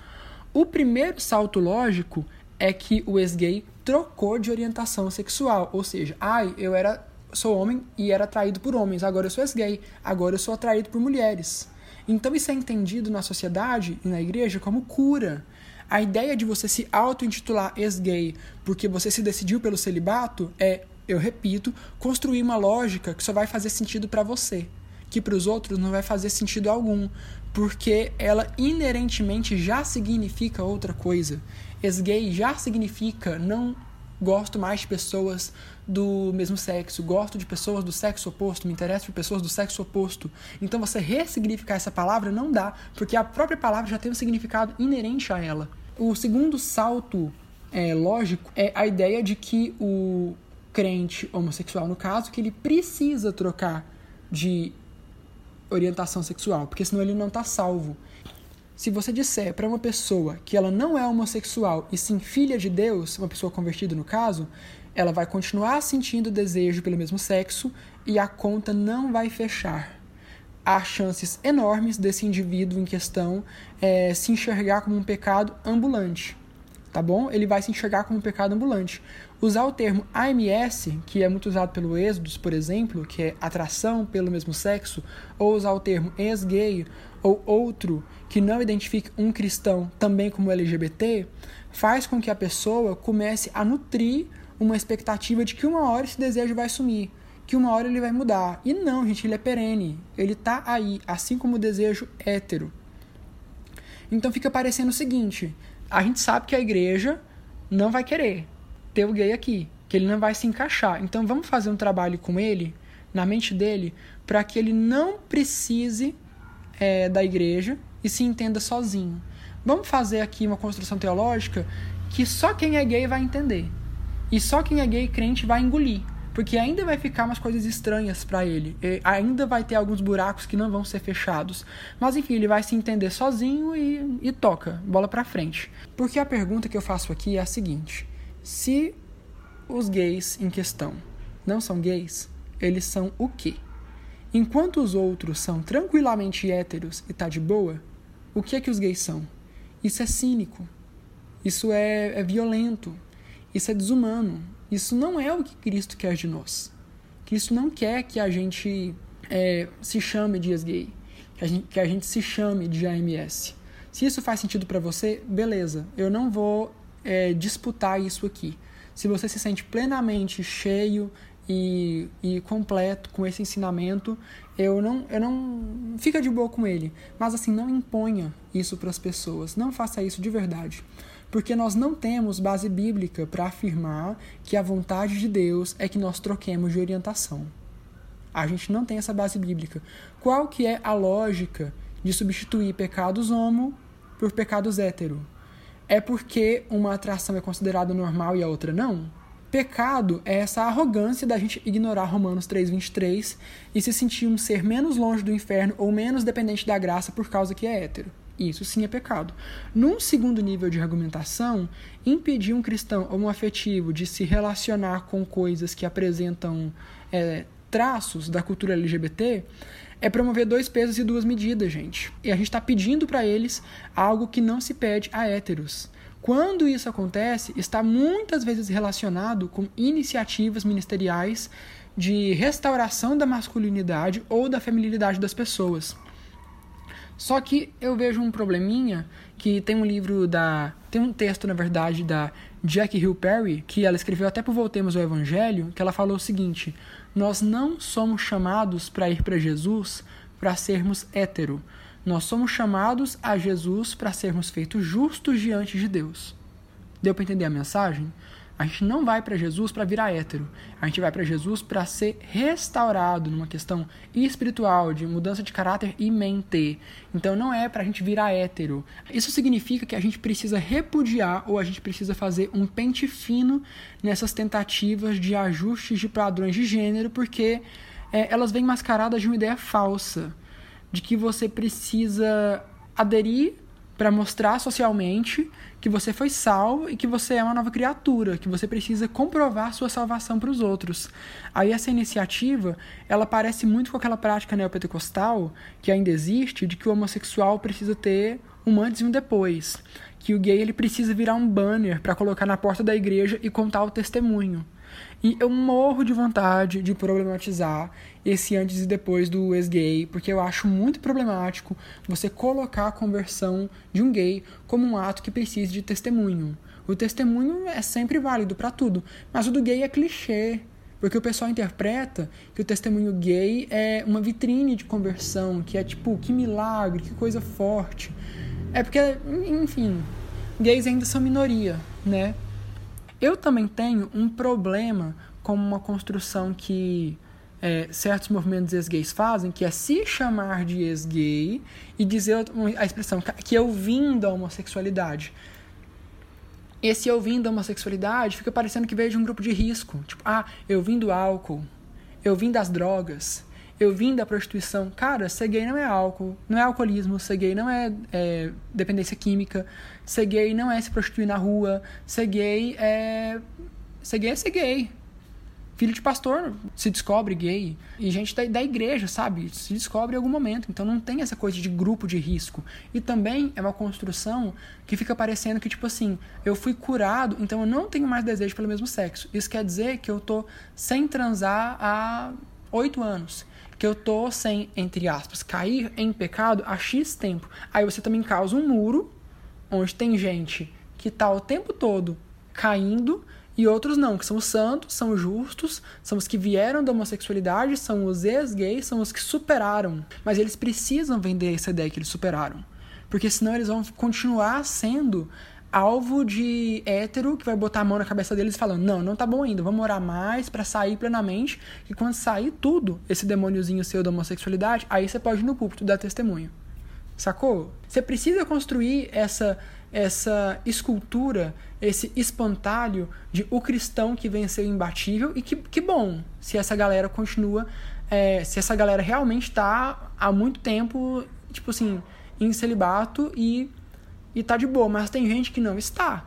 O primeiro salto lógico é que o ex-gay trocou de orientação sexual, ou seja, ai, eu era sou homem e era atraído por homens, agora eu sou ex-gay, agora eu sou atraído por mulheres. Então isso é entendido na sociedade e na igreja como cura. A ideia de você se auto-intitular ex-gay porque você se decidiu pelo celibato é, eu repito, construir uma lógica que só vai fazer sentido para você que para os outros não vai fazer sentido algum, porque ela inerentemente já significa outra coisa. Ex-gay já significa não gosto mais de pessoas do mesmo sexo, gosto de pessoas do sexo oposto, me interesso por pessoas do sexo oposto. Então você ressignificar essa palavra não dá, porque a própria palavra já tem um significado inerente a ela. O segundo salto é, lógico é a ideia de que o crente homossexual, no caso, que ele precisa trocar de orientação sexual, porque senão ele não está salvo. Se você disser para uma pessoa que ela não é homossexual e sim filha de Deus, uma pessoa convertida no caso, ela vai continuar sentindo desejo pelo mesmo sexo e a conta não vai fechar. Há chances enormes desse indivíduo em questão é, se enxergar como um pecado ambulante, tá bom? Ele vai se enxergar como um pecado ambulante. Usar o termo AMS, que é muito usado pelo Êxodos, por exemplo, que é atração pelo mesmo sexo, ou usar o termo ex-gay ou outro que não identifique um cristão também como LGBT, faz com que a pessoa comece a nutrir uma expectativa de que uma hora esse desejo vai sumir, que uma hora ele vai mudar. E não, gente, ele é perene. Ele tá aí, assim como o desejo hétero. Então fica parecendo o seguinte: a gente sabe que a igreja não vai querer ter o gay aqui, que ele não vai se encaixar. Então vamos fazer um trabalho com ele, na mente dele, para que ele não precise é, da igreja e se entenda sozinho. Vamos fazer aqui uma construção teológica que só quem é gay vai entender. E só quem é gay crente vai engolir. Porque ainda vai ficar umas coisas estranhas para ele. E ainda vai ter alguns buracos que não vão ser fechados. Mas enfim, ele vai se entender sozinho e, e toca, bola para frente. Porque a pergunta que eu faço aqui é a seguinte: se os gays em questão não são gays, eles são o quê? Enquanto os outros são tranquilamente héteros e tá de boa, o que é que os gays são? Isso é cínico. Isso é, é violento. Isso é desumano. Isso não é o que Cristo quer de nós. Cristo não quer que a gente é, se chame de ex-gay, que, a gente, que a gente se chame de AMS. Se isso faz sentido para você, beleza. Eu não vou é, disputar isso aqui. Se você se sente plenamente cheio e, e completo com esse ensinamento, eu não, eu não fica de boa com ele. Mas assim, não imponha isso para as pessoas. Não faça isso de verdade. Porque nós não temos base bíblica para afirmar que a vontade de Deus é que nós troquemos de orientação. A gente não tem essa base bíblica. Qual que é a lógica de substituir pecados homo por pecados hétero? É porque uma atração é considerada normal e a outra não? Pecado é essa arrogância da gente ignorar Romanos 3,23 e se sentir um ser menos longe do inferno ou menos dependente da graça por causa que é hétero. Isso sim é pecado. Num segundo nível de argumentação, impedir um cristão homoafetivo de se relacionar com coisas que apresentam é, traços da cultura LGBT é promover dois pesos e duas medidas, gente. E a gente está pedindo para eles algo que não se pede a héteros. Quando isso acontece, está muitas vezes relacionado com iniciativas ministeriais de restauração da masculinidade ou da feminilidade das pessoas. Só que eu vejo um probleminha que tem um livro da. Tem um texto, na verdade, da Jack Hill Perry, que ela escreveu até por Voltemos ao Evangelho, que ela falou o seguinte: Nós não somos chamados para ir para Jesus para sermos hétero. Nós somos chamados a Jesus para sermos feitos justos diante de Deus. Deu para entender a mensagem? A gente não vai para Jesus para virar hétero. A gente vai para Jesus para ser restaurado numa questão espiritual, de mudança de caráter e mente. Então não é para a gente virar hétero. Isso significa que a gente precisa repudiar ou a gente precisa fazer um pente fino nessas tentativas de ajustes de padrões de gênero, porque é, elas vêm mascaradas de uma ideia falsa de que você precisa aderir para mostrar socialmente que você foi salvo e que você é uma nova criatura, que você precisa comprovar sua salvação para os outros. Aí essa iniciativa, ela parece muito com aquela prática neopentecostal que ainda existe de que o homossexual precisa ter um antes e um depois, que o gay ele precisa virar um banner para colocar na porta da igreja e contar o testemunho. E eu morro de vontade de problematizar esse antes e depois do ex-gay, porque eu acho muito problemático você colocar a conversão de um gay como um ato que precise de testemunho. O testemunho é sempre válido para tudo, mas o do gay é clichê. Porque o pessoal interpreta que o testemunho gay é uma vitrine de conversão, que é tipo, que milagre, que coisa forte. É porque, enfim, gays ainda são minoria, né? Eu também tenho um problema com uma construção que é, certos movimentos ex-gays fazem, que é se chamar de ex-gay e dizer a expressão que eu vim da homossexualidade. Esse eu vim da homossexualidade fica parecendo que veio de um grupo de risco. Tipo, ah, eu vim do álcool, eu vim das drogas, eu vim da prostituição. Cara, ser gay não é álcool, não é alcoolismo, ser gay não é, é dependência química, ser gay não é se prostituir na rua, ser gay é. Ser gay é ser gay filho de pastor se descobre gay e gente da, da igreja, sabe? Se descobre em algum momento. Então não tem essa coisa de grupo de risco. E também é uma construção que fica parecendo que, tipo assim, eu fui curado, então eu não tenho mais desejo pelo mesmo sexo. Isso quer dizer que eu tô sem transar há oito anos. Que eu tô sem, entre aspas, cair em pecado há X tempo. Aí você também causa um muro onde tem gente que tá o tempo todo caindo e outros não, que são os santos, são os justos, são os que vieram da homossexualidade, são os ex-gays, são os que superaram. Mas eles precisam vender essa ideia que eles superaram. Porque senão eles vão continuar sendo alvo de hétero que vai botar a mão na cabeça deles falando: não, não tá bom ainda, vamos orar mais para sair plenamente. E quando sair tudo, esse demôniozinho seu da homossexualidade, aí você pode ir no púlpito dar testemunho. Sacou? Você precisa construir essa essa escultura, esse espantalho de o cristão que venceu imbatível e que, que bom se essa galera continua, é, se essa galera realmente está há muito tempo, tipo assim, em celibato e, e tá de boa, mas tem gente que não está.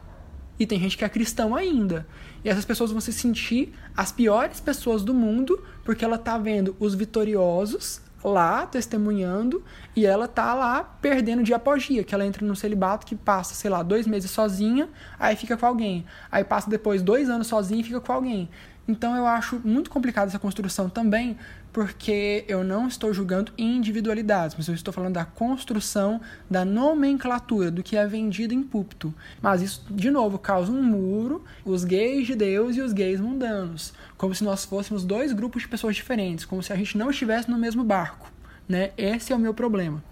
E tem gente que é cristão ainda. E essas pessoas vão se sentir as piores pessoas do mundo porque ela tá vendo os vitoriosos lá testemunhando e ela tá lá perdendo de apogia, que ela entra no celibato que passa, sei lá, dois meses sozinha, aí fica com alguém. Aí passa depois dois anos sozinha e fica com alguém. Então eu acho muito complicada essa construção também, porque eu não estou julgando individualidades, mas eu estou falando da construção da nomenclatura do que é vendido em púlpito. Mas isso, de novo, causa um muro, os gays de Deus e os gays mundanos, como se nós fôssemos dois grupos de pessoas diferentes, como se a gente não estivesse no mesmo barco, né? Esse é o meu problema.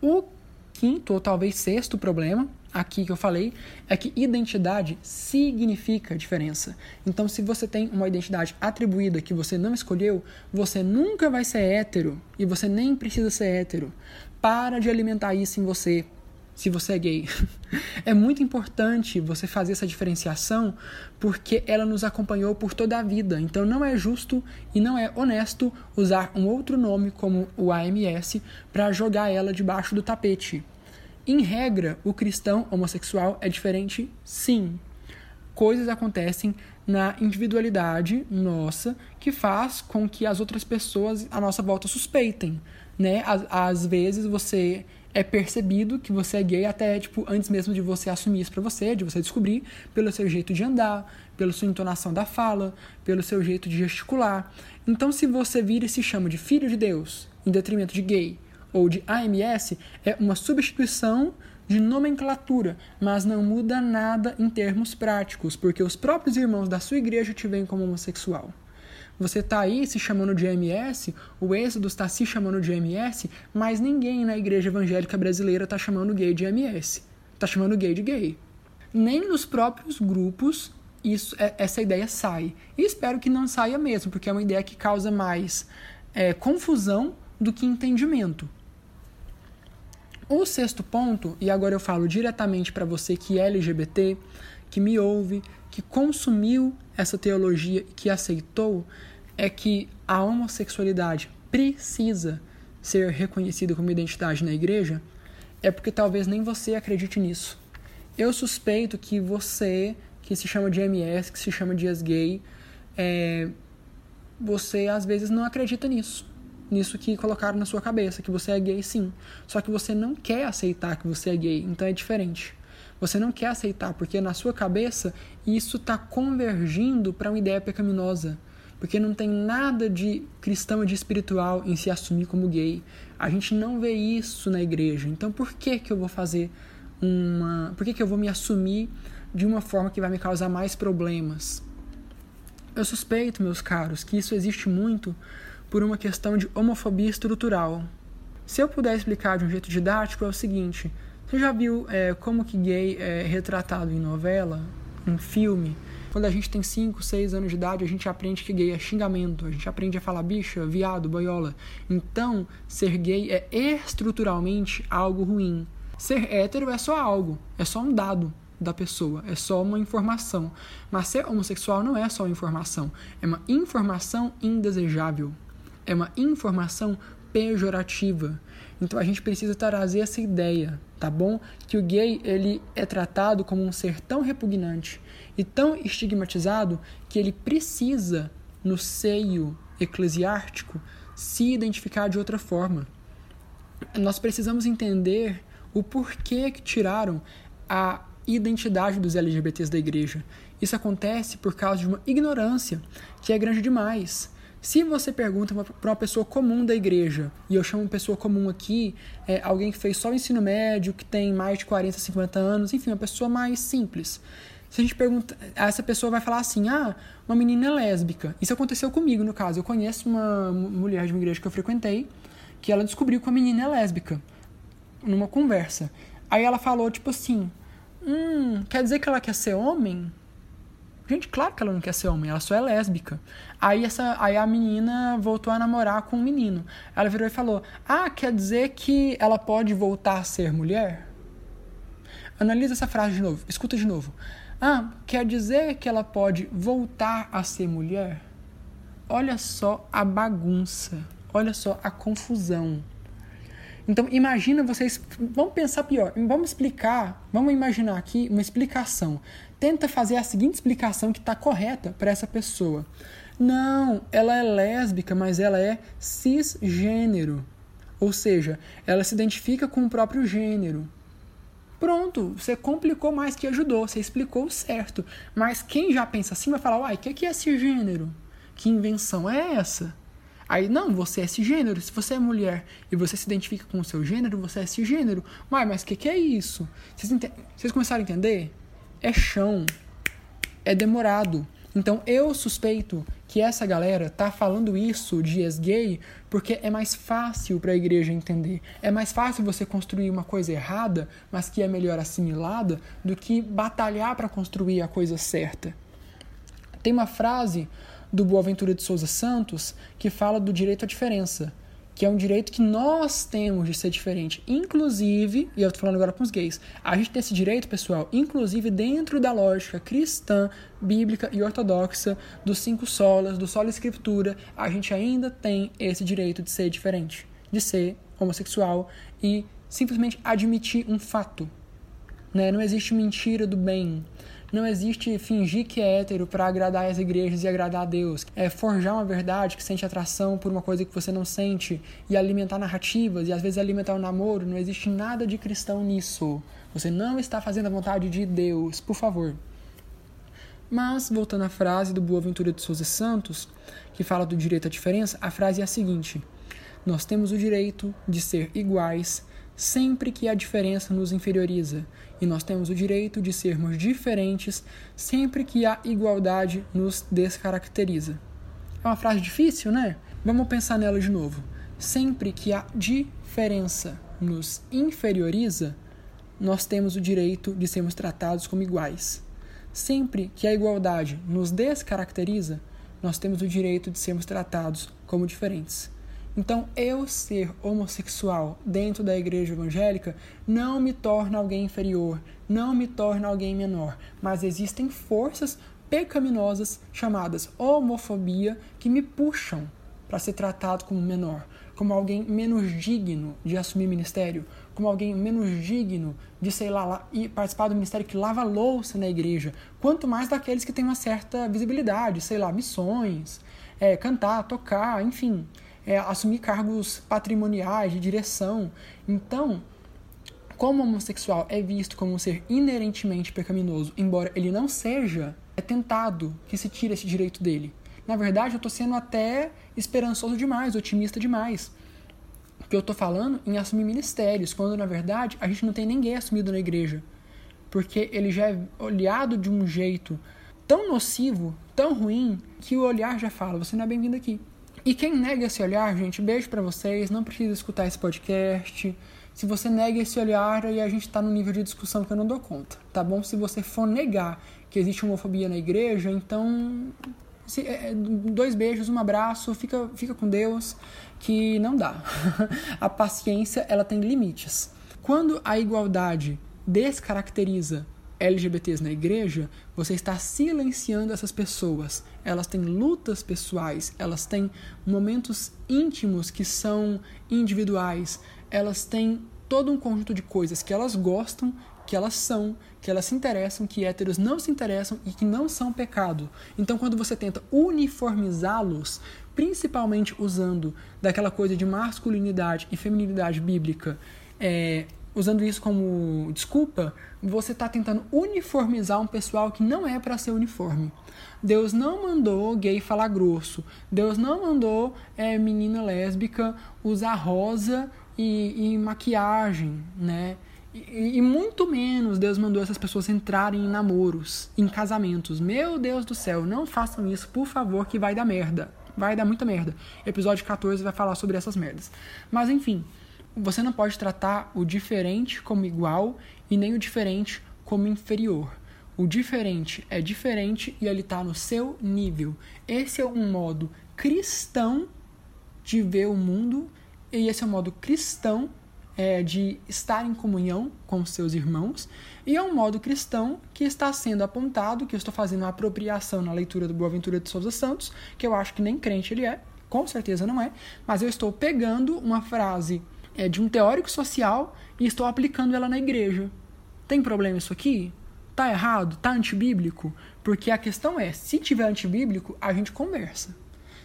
O quinto ou talvez sexto problema aqui que eu falei é que identidade significa diferença. Então, se você tem uma identidade atribuída que você não escolheu, você nunca vai ser hétero e você nem precisa ser hétero. Para de alimentar isso em você. Se você é gay, é muito importante você fazer essa diferenciação porque ela nos acompanhou por toda a vida. Então não é justo e não é honesto usar um outro nome como o AMS para jogar ela debaixo do tapete. Em regra, o cristão homossexual é diferente, sim. Coisas acontecem na individualidade nossa que faz com que as outras pessoas à nossa volta suspeitem, né? Às, às vezes você é percebido que você é gay até tipo antes mesmo de você assumir isso para você, de você descobrir pelo seu jeito de andar, pela sua entonação da fala, pelo seu jeito de gesticular. Então, se você vira e se chama de filho de Deus em detrimento de gay, ou de AMS é uma substituição de nomenclatura, mas não muda nada em termos práticos, porque os próprios irmãos da sua igreja te veem como homossexual. Você está aí se chamando de MS, o Êxodo está se chamando de MS, mas ninguém na igreja evangélica brasileira está chamando gay de MS. Está chamando gay de gay. Nem nos próprios grupos isso, é, essa ideia sai. E espero que não saia mesmo, porque é uma ideia que causa mais é, confusão do que entendimento. O sexto ponto, e agora eu falo diretamente para você que é LGBT, que me ouve, que consumiu essa teologia e que aceitou, é que a homossexualidade precisa ser reconhecida como identidade na igreja, é porque talvez nem você acredite nisso. Eu suspeito que você, que se chama de MS, que se chama de gay, é, você às vezes não acredita nisso nisso que colocaram na sua cabeça, que você é gay sim. Só que você não quer aceitar que você é gay, então é diferente. Você não quer aceitar, porque na sua cabeça isso está convergindo para uma ideia pecaminosa. Porque não tem nada de cristão e de espiritual em se assumir como gay. A gente não vê isso na igreja. Então por que, que eu vou fazer uma. Por que, que eu vou me assumir de uma forma que vai me causar mais problemas? Eu suspeito, meus caros, que isso existe muito por uma questão de homofobia estrutural. Se eu puder explicar de um jeito didático, é o seguinte: você já viu é, como que gay é retratado em novela, em filme? Quando a gente tem 5, 6 anos de idade, a gente aprende que gay é xingamento, a gente aprende a falar bicha, viado, boiola. Então, ser gay é estruturalmente algo ruim. Ser hétero é só algo, é só um dado da pessoa, é só uma informação. Mas ser homossexual não é só informação, é uma informação indesejável é uma informação pejorativa. Então a gente precisa trazer essa ideia, tá bom? Que o gay ele é tratado como um ser tão repugnante e tão estigmatizado que ele precisa no seio eclesiástico se identificar de outra forma. Nós precisamos entender o porquê que tiraram a identidade dos LGBTs da igreja. Isso acontece por causa de uma ignorância que é grande demais. Se você pergunta para uma pessoa comum da igreja, e eu chamo pessoa comum aqui, é alguém que fez só o ensino médio, que tem mais de 40, 50 anos, enfim, uma pessoa mais simples. Se a gente pergunta, essa pessoa vai falar assim: ah, uma menina é lésbica. Isso aconteceu comigo, no caso. Eu conheço uma mulher de uma igreja que eu frequentei, que ela descobriu que a menina é lésbica, numa conversa. Aí ela falou, tipo assim: hum, quer dizer que ela quer ser homem? Gente, claro que ela não quer ser homem, ela só é lésbica. Aí, essa, aí a menina voltou a namorar com um menino. Ela virou e falou: Ah, quer dizer que ela pode voltar a ser mulher? Analisa essa frase de novo, escuta de novo. Ah, quer dizer que ela pode voltar a ser mulher? Olha só a bagunça, olha só a confusão. Então, imagina vocês. Vamos pensar pior. Vamos explicar. Vamos imaginar aqui uma explicação. Tenta fazer a seguinte explicação que está correta para essa pessoa. Não, ela é lésbica, mas ela é cisgênero. Ou seja, ela se identifica com o próprio gênero. Pronto, você complicou mais que ajudou, você explicou certo. Mas quem já pensa assim vai falar: uai, o que é cisgênero? Que invenção é essa? Aí, não, você é cisgênero. Se você é mulher e você se identifica com o seu gênero, você é cisgênero. Mas, mas o que, que é isso? Vocês, Vocês começaram a entender? É chão. É demorado. Então, eu suspeito que essa galera tá falando isso de ex-gay porque é mais fácil para a igreja entender. É mais fácil você construir uma coisa errada, mas que é melhor assimilada, do que batalhar para construir a coisa certa. Tem uma frase do Boaventura de Souza Santos, que fala do direito à diferença, que é um direito que nós temos de ser diferente. Inclusive, e eu estou falando agora com os gays, a gente tem esse direito, pessoal, inclusive dentro da lógica cristã, bíblica e ortodoxa dos cinco solas, do solo escritura, a gente ainda tem esse direito de ser diferente, de ser homossexual e simplesmente admitir um fato. Né? Não existe mentira do bem. Não existe fingir que é hétero para agradar as igrejas e agradar a Deus. É forjar uma verdade que sente atração por uma coisa que você não sente e alimentar narrativas e às vezes alimentar o um namoro. Não existe nada de cristão nisso. Você não está fazendo a vontade de Deus, por favor. Mas, voltando à frase do Boaventura de Souza Santos, que fala do direito à diferença, a frase é a seguinte: Nós temos o direito de ser iguais sempre que a diferença nos inferioriza, e nós temos o direito de sermos diferentes sempre que a igualdade nos descaracteriza. É uma frase difícil, né? Vamos pensar nela de novo. Sempre que a diferença nos inferioriza, nós temos o direito de sermos tratados como iguais. Sempre que a igualdade nos descaracteriza, nós temos o direito de sermos tratados como diferentes. Então, eu ser homossexual dentro da igreja evangélica não me torna alguém inferior, não me torna alguém menor, mas existem forças pecaminosas chamadas homofobia que me puxam para ser tratado como menor, como alguém menos digno de assumir ministério, como alguém menos digno de, sei lá, e participar do ministério que lava louça na igreja, quanto mais daqueles que têm uma certa visibilidade, sei lá, missões, é, cantar, tocar, enfim é, assumir cargos patrimoniais, de direção. Então, como homossexual é visto como um ser inerentemente pecaminoso, embora ele não seja, é tentado que se tire esse direito dele. Na verdade, eu estou sendo até esperançoso demais, otimista demais. Porque eu estou falando em assumir ministérios, quando na verdade a gente não tem ninguém assumido na igreja. Porque ele já é olhado de um jeito tão nocivo, tão ruim, que o olhar já fala: você não é bem-vindo aqui. E quem nega esse olhar, gente, beijo para vocês, não precisa escutar esse podcast. Se você nega esse olhar, aí a gente tá no nível de discussão que eu não dou conta, tá bom? Se você for negar que existe homofobia na igreja, então se, é, dois beijos, um abraço, fica, fica com Deus, que não dá. a paciência, ela tem limites. Quando a igualdade descaracteriza LGBTs na igreja, você está silenciando essas pessoas. Elas têm lutas pessoais, elas têm momentos íntimos que são individuais, elas têm todo um conjunto de coisas que elas gostam, que elas são, que elas se interessam, que héteros não se interessam e que não são pecado. Então, quando você tenta uniformizá-los, principalmente usando daquela coisa de masculinidade e feminilidade bíblica, é, usando isso como desculpa, você está tentando uniformizar um pessoal que não é para ser uniforme. Deus não mandou gay falar grosso. Deus não mandou é, menina lésbica usar rosa e, e maquiagem, né? E, e, muito menos Deus mandou essas pessoas entrarem em namoros, em casamentos. Meu Deus do céu, não façam isso, por favor, que vai dar merda. Vai dar muita merda. Episódio 14 vai falar sobre essas merdas. Mas enfim, você não pode tratar o diferente como igual e nem o diferente como inferior. O diferente é diferente e ele está no seu nível. Esse é um modo cristão de ver o mundo e esse é um modo cristão é, de estar em comunhão com seus irmãos e é um modo cristão que está sendo apontado, que eu estou fazendo uma apropriação na leitura do Boaventura de Souza Santos, que eu acho que nem crente ele é, com certeza não é, mas eu estou pegando uma frase é, de um teórico social e estou aplicando ela na igreja. Tem problema isso aqui? Tá errado? Tá antibíblico? Porque a questão é, se tiver antibíblico, a gente conversa.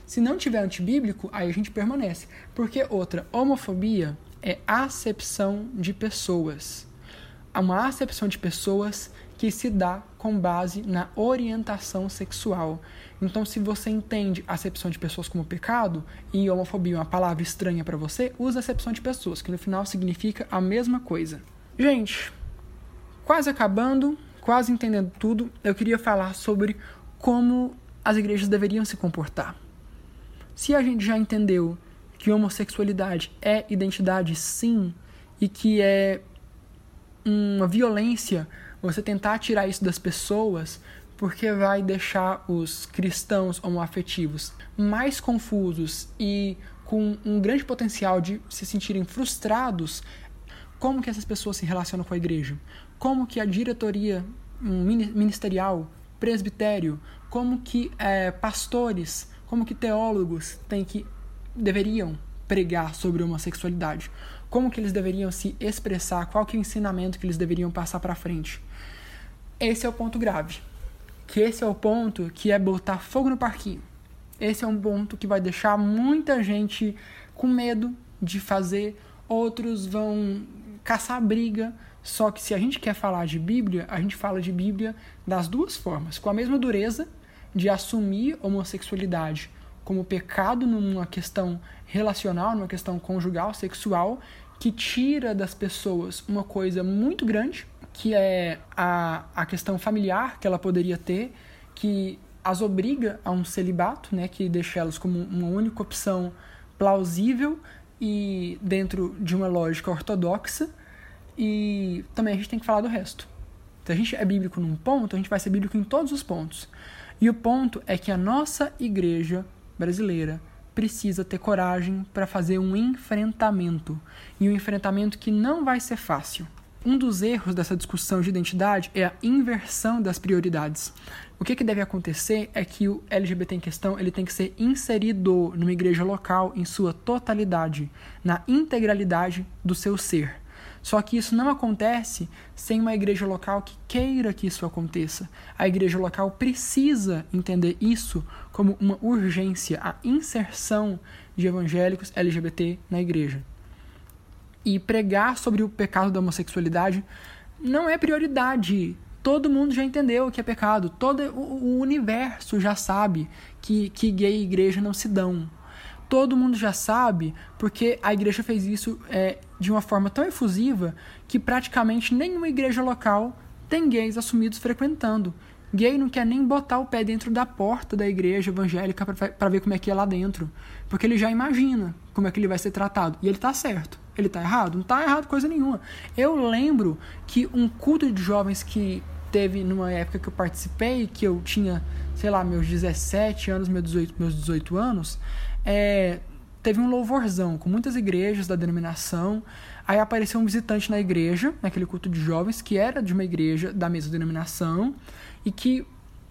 Se não tiver antibíblico, aí a gente permanece. Porque outra, homofobia é acepção de pessoas. Há uma acepção de pessoas que se dá com base na orientação sexual. Então, se você entende acepção de pessoas como pecado e homofobia é uma palavra estranha para você, use acepção de pessoas, que no final significa a mesma coisa. Gente, quase acabando, quase entendendo tudo, eu queria falar sobre como as igrejas deveriam se comportar. Se a gente já entendeu que homossexualidade é identidade sim e que é uma violência você tentar tirar isso das pessoas porque vai deixar os cristãos homoafetivos mais confusos e com um grande potencial de se sentirem frustrados. Como que essas pessoas se relacionam com a igreja? Como que a diretoria ministerial, presbitério, como que é, pastores, como que teólogos têm que deveriam pregar sobre homossexualidade? Como que eles deveriam se expressar? Qual que é o ensinamento que eles deveriam passar para frente? Esse é o ponto grave que esse é o ponto que é botar fogo no parquinho. Esse é um ponto que vai deixar muita gente com medo de fazer, outros vão caçar briga. Só que se a gente quer falar de Bíblia, a gente fala de Bíblia das duas formas, com a mesma dureza de assumir homossexualidade como pecado numa questão relacional, numa questão conjugal, sexual, que tira das pessoas uma coisa muito grande, que é a, a questão familiar que ela poderia ter, que as obriga a um celibato, né, que deixa elas como uma única opção plausível e dentro de uma lógica ortodoxa. E também a gente tem que falar do resto. Se a gente é bíblico num ponto, a gente vai ser bíblico em todos os pontos. E o ponto é que a nossa igreja brasileira precisa ter coragem para fazer um enfrentamento. E um enfrentamento que não vai ser fácil. Um dos erros dessa discussão de identidade é a inversão das prioridades. O que, que deve acontecer é que o LGBT em questão ele tem que ser inserido numa igreja local em sua totalidade, na integralidade do seu ser. Só que isso não acontece sem uma igreja local que queira que isso aconteça. A igreja local precisa entender isso como uma urgência, a inserção de evangélicos LGBT na igreja e pregar sobre o pecado da homossexualidade não é prioridade. Todo mundo já entendeu que é pecado. Todo o universo já sabe que, que gay e igreja não se dão. Todo mundo já sabe, porque a igreja fez isso é, de uma forma tão efusiva que praticamente nenhuma igreja local tem gays assumidos frequentando. Gay não quer nem botar o pé dentro da porta da igreja evangélica para ver como é que é lá dentro. Porque ele já imagina como é que ele vai ser tratado. E ele tá certo. Ele tá errado? Não tá errado coisa nenhuma. Eu lembro que um culto de jovens que teve numa época que eu participei, que eu tinha, sei lá, meus 17 anos, meus 18, meus 18 anos, é, teve um louvorzão com muitas igrejas da denominação. Aí apareceu um visitante na igreja, naquele culto de jovens, que era de uma igreja da mesma denominação e que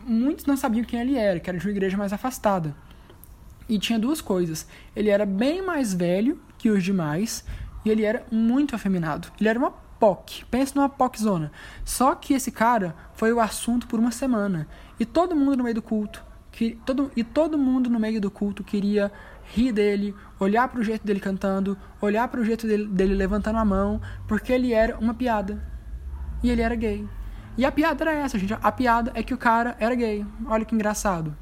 muitos não sabiam quem ele era, que era de uma igreja mais afastada. E tinha duas coisas. Ele era bem mais velho que os demais e ele era muito afeminado. Ele era uma POC. Pensa numa POC zona. Só que esse cara foi o assunto por uma semana. E todo mundo no meio do culto, que, todo, e todo mundo no meio do culto queria rir dele, olhar para o jeito dele cantando, olhar para o jeito dele, dele levantando a mão, porque ele era uma piada. E ele era gay. E a piada era essa, gente. A piada é que o cara era gay. Olha que engraçado.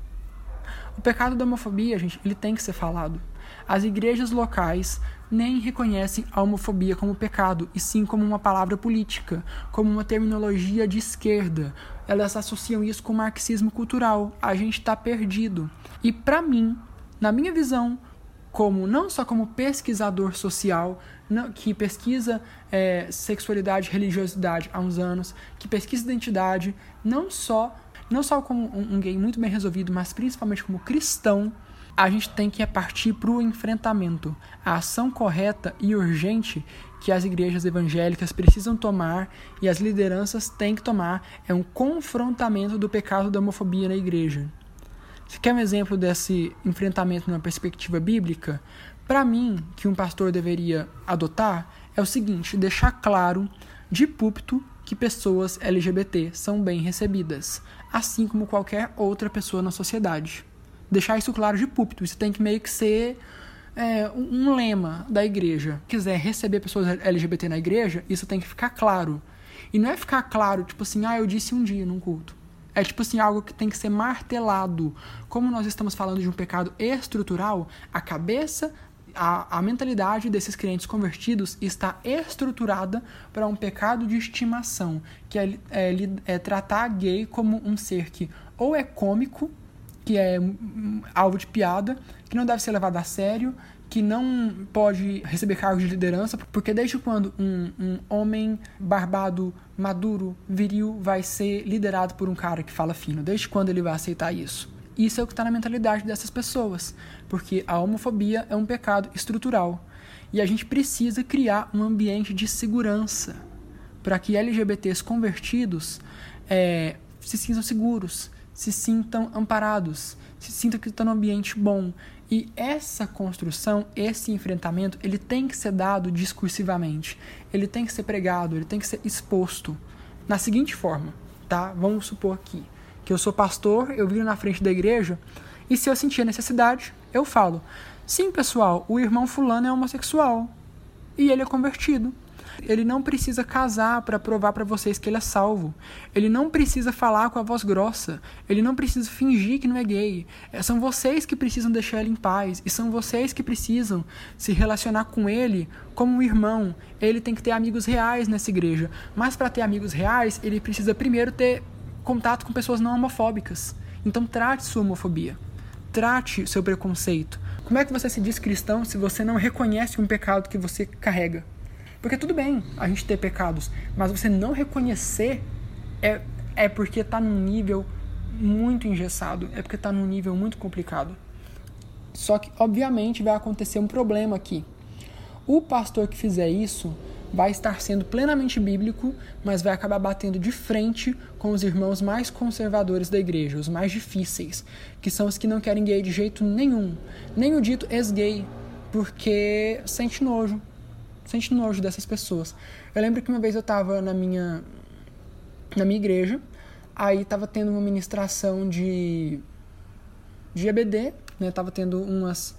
O pecado da homofobia, gente, ele tem que ser falado. As igrejas locais nem reconhecem a homofobia como pecado, e sim como uma palavra política, como uma terminologia de esquerda. Elas associam isso com marxismo cultural. A gente está perdido. E para mim, na minha visão, como não só como pesquisador social, que pesquisa é, sexualidade religiosidade há uns anos, que pesquisa identidade, não só não só como um, um gay muito bem resolvido, mas principalmente como cristão, a gente tem que partir para o enfrentamento, a ação correta e urgente que as igrejas evangélicas precisam tomar e as lideranças têm que tomar é um confrontamento do pecado da homofobia na igreja. Você quer um exemplo desse enfrentamento numa perspectiva bíblica? Para mim, que um pastor deveria adotar é o seguinte: deixar claro de púlpito que pessoas LGBT são bem recebidas, assim como qualquer outra pessoa na sociedade. Deixar isso claro de púlpito. Isso tem que meio que ser é, um lema da igreja. Se quiser receber pessoas LGBT na igreja, isso tem que ficar claro. E não é ficar claro, tipo assim, ah, eu disse um dia num culto. É tipo assim, algo que tem que ser martelado. Como nós estamos falando de um pecado estrutural, a cabeça, a, a mentalidade desses crentes convertidos está estruturada para um pecado de estimação, que é, é, é tratar gay como um ser que ou é cômico, que é alvo de piada, que não deve ser levado a sério, que não pode receber cargos de liderança, porque desde quando um, um homem barbado, maduro, viril vai ser liderado por um cara que fala fino? Desde quando ele vai aceitar isso? Isso é o que está na mentalidade dessas pessoas, porque a homofobia é um pecado estrutural. E a gente precisa criar um ambiente de segurança para que LGBTs convertidos é, se sintam seguros, se sintam amparados, se sintam que estão num ambiente bom, e essa construção, esse enfrentamento, ele tem que ser dado discursivamente. Ele tem que ser pregado, ele tem que ser exposto. Na seguinte forma, tá? Vamos supor aqui que eu sou pastor, eu viro na frente da igreja e se eu sentir a necessidade, eu falo: "Sim, pessoal, o irmão fulano é homossexual e ele é convertido. Ele não precisa casar para provar para vocês que ele é salvo. Ele não precisa falar com a voz grossa. Ele não precisa fingir que não é gay. É, são vocês que precisam deixar ele em paz. E são vocês que precisam se relacionar com ele como um irmão. Ele tem que ter amigos reais nessa igreja. Mas para ter amigos reais, ele precisa primeiro ter contato com pessoas não homofóbicas. Então trate sua homofobia. Trate seu preconceito. Como é que você se diz cristão se você não reconhece um pecado que você carrega? Porque tudo bem a gente ter pecados, mas você não reconhecer é, é porque está num nível muito engessado, é porque está num nível muito complicado. Só que, obviamente, vai acontecer um problema aqui. O pastor que fizer isso vai estar sendo plenamente bíblico, mas vai acabar batendo de frente com os irmãos mais conservadores da igreja, os mais difíceis, que são os que não querem gay de jeito nenhum, nem o dito ex-gay, porque sente nojo, sente nojo dessas pessoas. Eu lembro que uma vez eu estava na minha na minha igreja, aí estava tendo uma ministração de de EBD, né? Tava tendo umas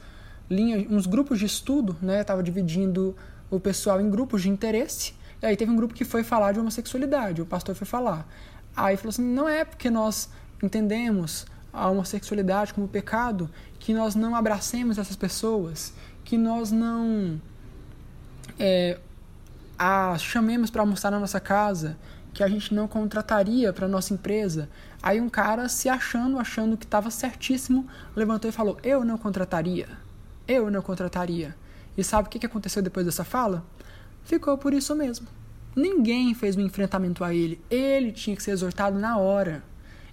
linhas, uns grupos de estudo, né? Tava dividindo o pessoal em grupos de interesse. E aí teve um grupo que foi falar de homossexualidade, o pastor foi falar. Aí falou assim: "Não é porque nós entendemos a homossexualidade como pecado que nós não abracemos essas pessoas, que nós não é, a chamemos para almoçar na nossa casa, que a gente não contrataria para nossa empresa. Aí um cara se achando, achando que estava certíssimo, levantou e falou: Eu não contrataria. Eu não contrataria. E sabe o que aconteceu depois dessa fala? Ficou por isso mesmo. Ninguém fez um enfrentamento a ele. Ele tinha que ser exortado na hora.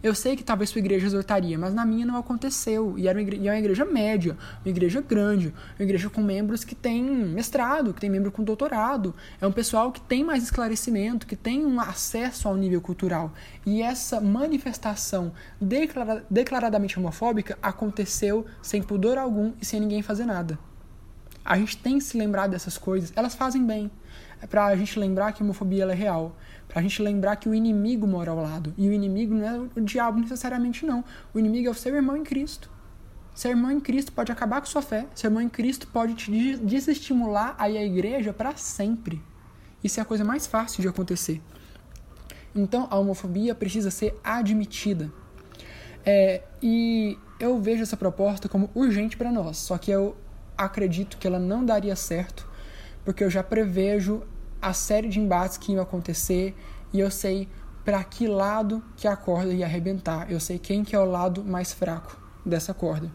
Eu sei que talvez sua igreja exortaria, mas na minha não aconteceu. E era uma igreja, é uma igreja média, uma igreja grande, uma igreja com membros que tem mestrado, que tem membro com doutorado. É um pessoal que tem mais esclarecimento, que tem um acesso ao nível cultural. E essa manifestação declara, declaradamente homofóbica aconteceu sem pudor algum e sem ninguém fazer nada. A gente tem que se lembrar dessas coisas, elas fazem bem. É pra gente lembrar que a homofobia é real. Pra gente lembrar que o inimigo mora ao lado. E o inimigo não é o diabo necessariamente, não. O inimigo é o seu irmão em Cristo. Seu irmão em Cristo pode acabar com sua fé. Seu irmão em Cristo pode te desestimular a ir à igreja para sempre. Isso é a coisa mais fácil de acontecer. Então, a homofobia precisa ser admitida. É, e eu vejo essa proposta como urgente para nós. Só que eu acredito que ela não daria certo, porque eu já prevejo a série de embates que iam acontecer e eu sei para que lado que a corda ia arrebentar. Eu sei quem que é o lado mais fraco dessa corda.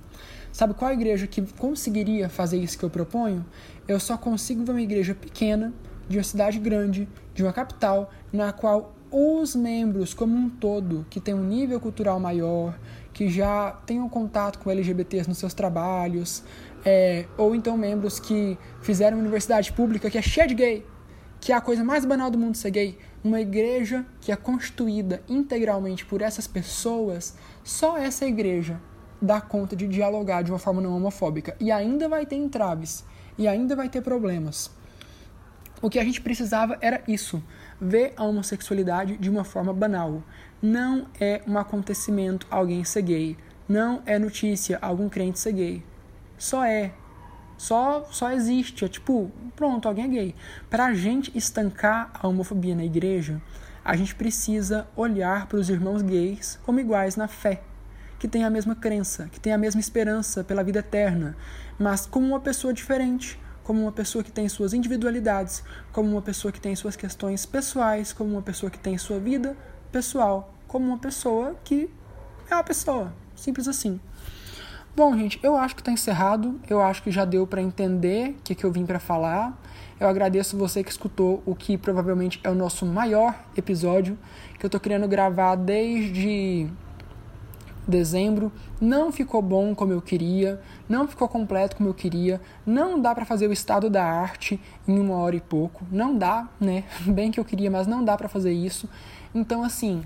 Sabe qual igreja que conseguiria fazer isso que eu proponho? Eu só consigo ver uma igreja pequena, de uma cidade grande, de uma capital, na qual os membros como um todo, que tem um nível cultural maior, que já tenham contato com LGBTs nos seus trabalhos, é, ou então membros que fizeram universidade pública que é cheia de gay, que é a coisa mais banal do mundo ser gay, uma igreja que é constituída integralmente por essas pessoas, só essa igreja dá conta de dialogar de uma forma não homofóbica. E ainda vai ter entraves, e ainda vai ter problemas. O que a gente precisava era isso: ver a homossexualidade de uma forma banal. Não é um acontecimento alguém ser gay. Não é notícia algum crente ser gay. Só é. Só, só existe. É tipo, pronto, alguém é gay. Para a gente estancar a homofobia na igreja, a gente precisa olhar para os irmãos gays como iguais na fé, que têm a mesma crença, que têm a mesma esperança pela vida eterna, mas como uma pessoa diferente, como uma pessoa que tem suas individualidades, como uma pessoa que tem suas questões pessoais, como uma pessoa que tem sua vida pessoal, como uma pessoa que é uma pessoa, simples assim. Bom, gente, eu acho que está encerrado. Eu acho que já deu para entender o que, que eu vim para falar. Eu agradeço você que escutou o que provavelmente é o nosso maior episódio, que eu estou querendo gravar desde dezembro. Não ficou bom como eu queria, não ficou completo como eu queria. Não dá para fazer o estado da arte em uma hora e pouco. Não dá, né? Bem que eu queria, mas não dá para fazer isso. Então, assim,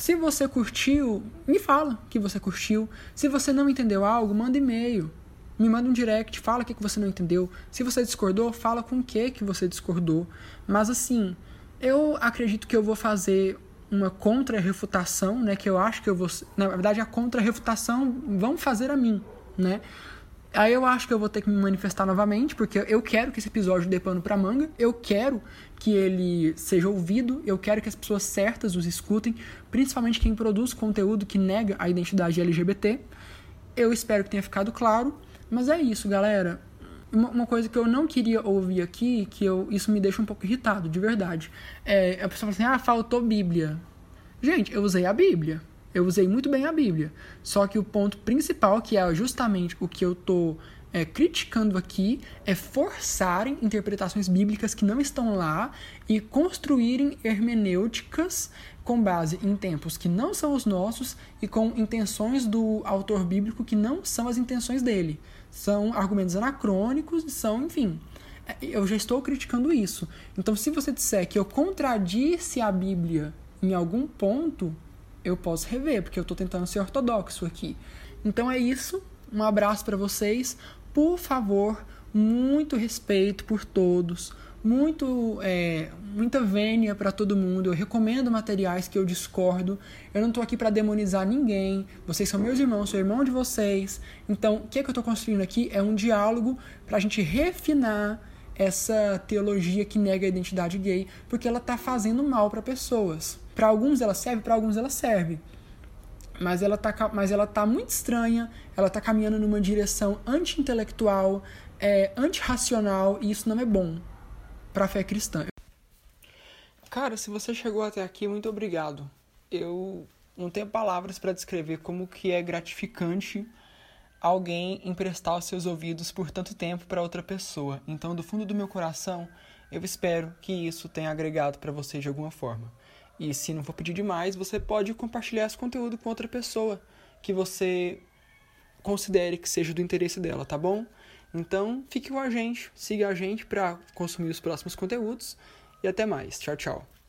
se você curtiu, me fala que você curtiu. Se você não entendeu algo, manda e-mail. Me manda um direct, fala o que você não entendeu. Se você discordou, fala com o que que você discordou. Mas assim, eu acredito que eu vou fazer uma contra-refutação, né? Que eu acho que eu vou. Na verdade, a contra-refutação vão fazer a mim, né? Aí eu acho que eu vou ter que me manifestar novamente, porque eu quero que esse episódio dê pano pra manga, eu quero que ele seja ouvido, eu quero que as pessoas certas os escutem, principalmente quem produz conteúdo que nega a identidade LGBT. Eu espero que tenha ficado claro, mas é isso, galera. Uma, coisa que eu não queria ouvir aqui, que eu, isso me deixa um pouco irritado, de verdade. É, a pessoa fala assim: ah, faltou Bíblia. Gente, eu usei a Bíblia. Eu usei muito bem a Bíblia. Só que o ponto principal, que é justamente o que eu tô é, criticando aqui, é forçarem interpretações bíblicas que não estão lá e construírem hermenêuticas com base em tempos que não são os nossos e com intenções do autor bíblico que não são as intenções dele. São argumentos anacrônicos, são, enfim. É, eu já estou criticando isso. Então, se você disser que eu contradisse a Bíblia em algum ponto, eu posso rever, porque eu estou tentando ser ortodoxo aqui. Então é isso. Um abraço para vocês. Por favor, muito respeito por todos, muito é, muita vênia para todo mundo. Eu recomendo materiais que eu discordo. Eu não estou aqui para demonizar ninguém. Vocês são meus irmãos, sou irmão de vocês. Então, o que, é que eu estou construindo aqui é um diálogo para a gente refinar essa teologia que nega a identidade gay, porque ela está fazendo mal para pessoas. Para alguns ela serve, para alguns ela serve. Mas ela tá, mas ela tá muito estranha, ela tá caminhando numa direção anti-intelectual, é, anti-racional, e isso não é bom para a fé cristã. Cara, se você chegou até aqui, muito obrigado. Eu não tenho palavras para descrever como que é gratificante alguém emprestar os seus ouvidos por tanto tempo para outra pessoa. Então, do fundo do meu coração, eu espero que isso tenha agregado para você de alguma forma. E se não for pedir demais, você pode compartilhar esse conteúdo com outra pessoa que você considere que seja do interesse dela, tá bom? Então, fique com a gente, siga a gente para consumir os próximos conteúdos e até mais. Tchau, tchau.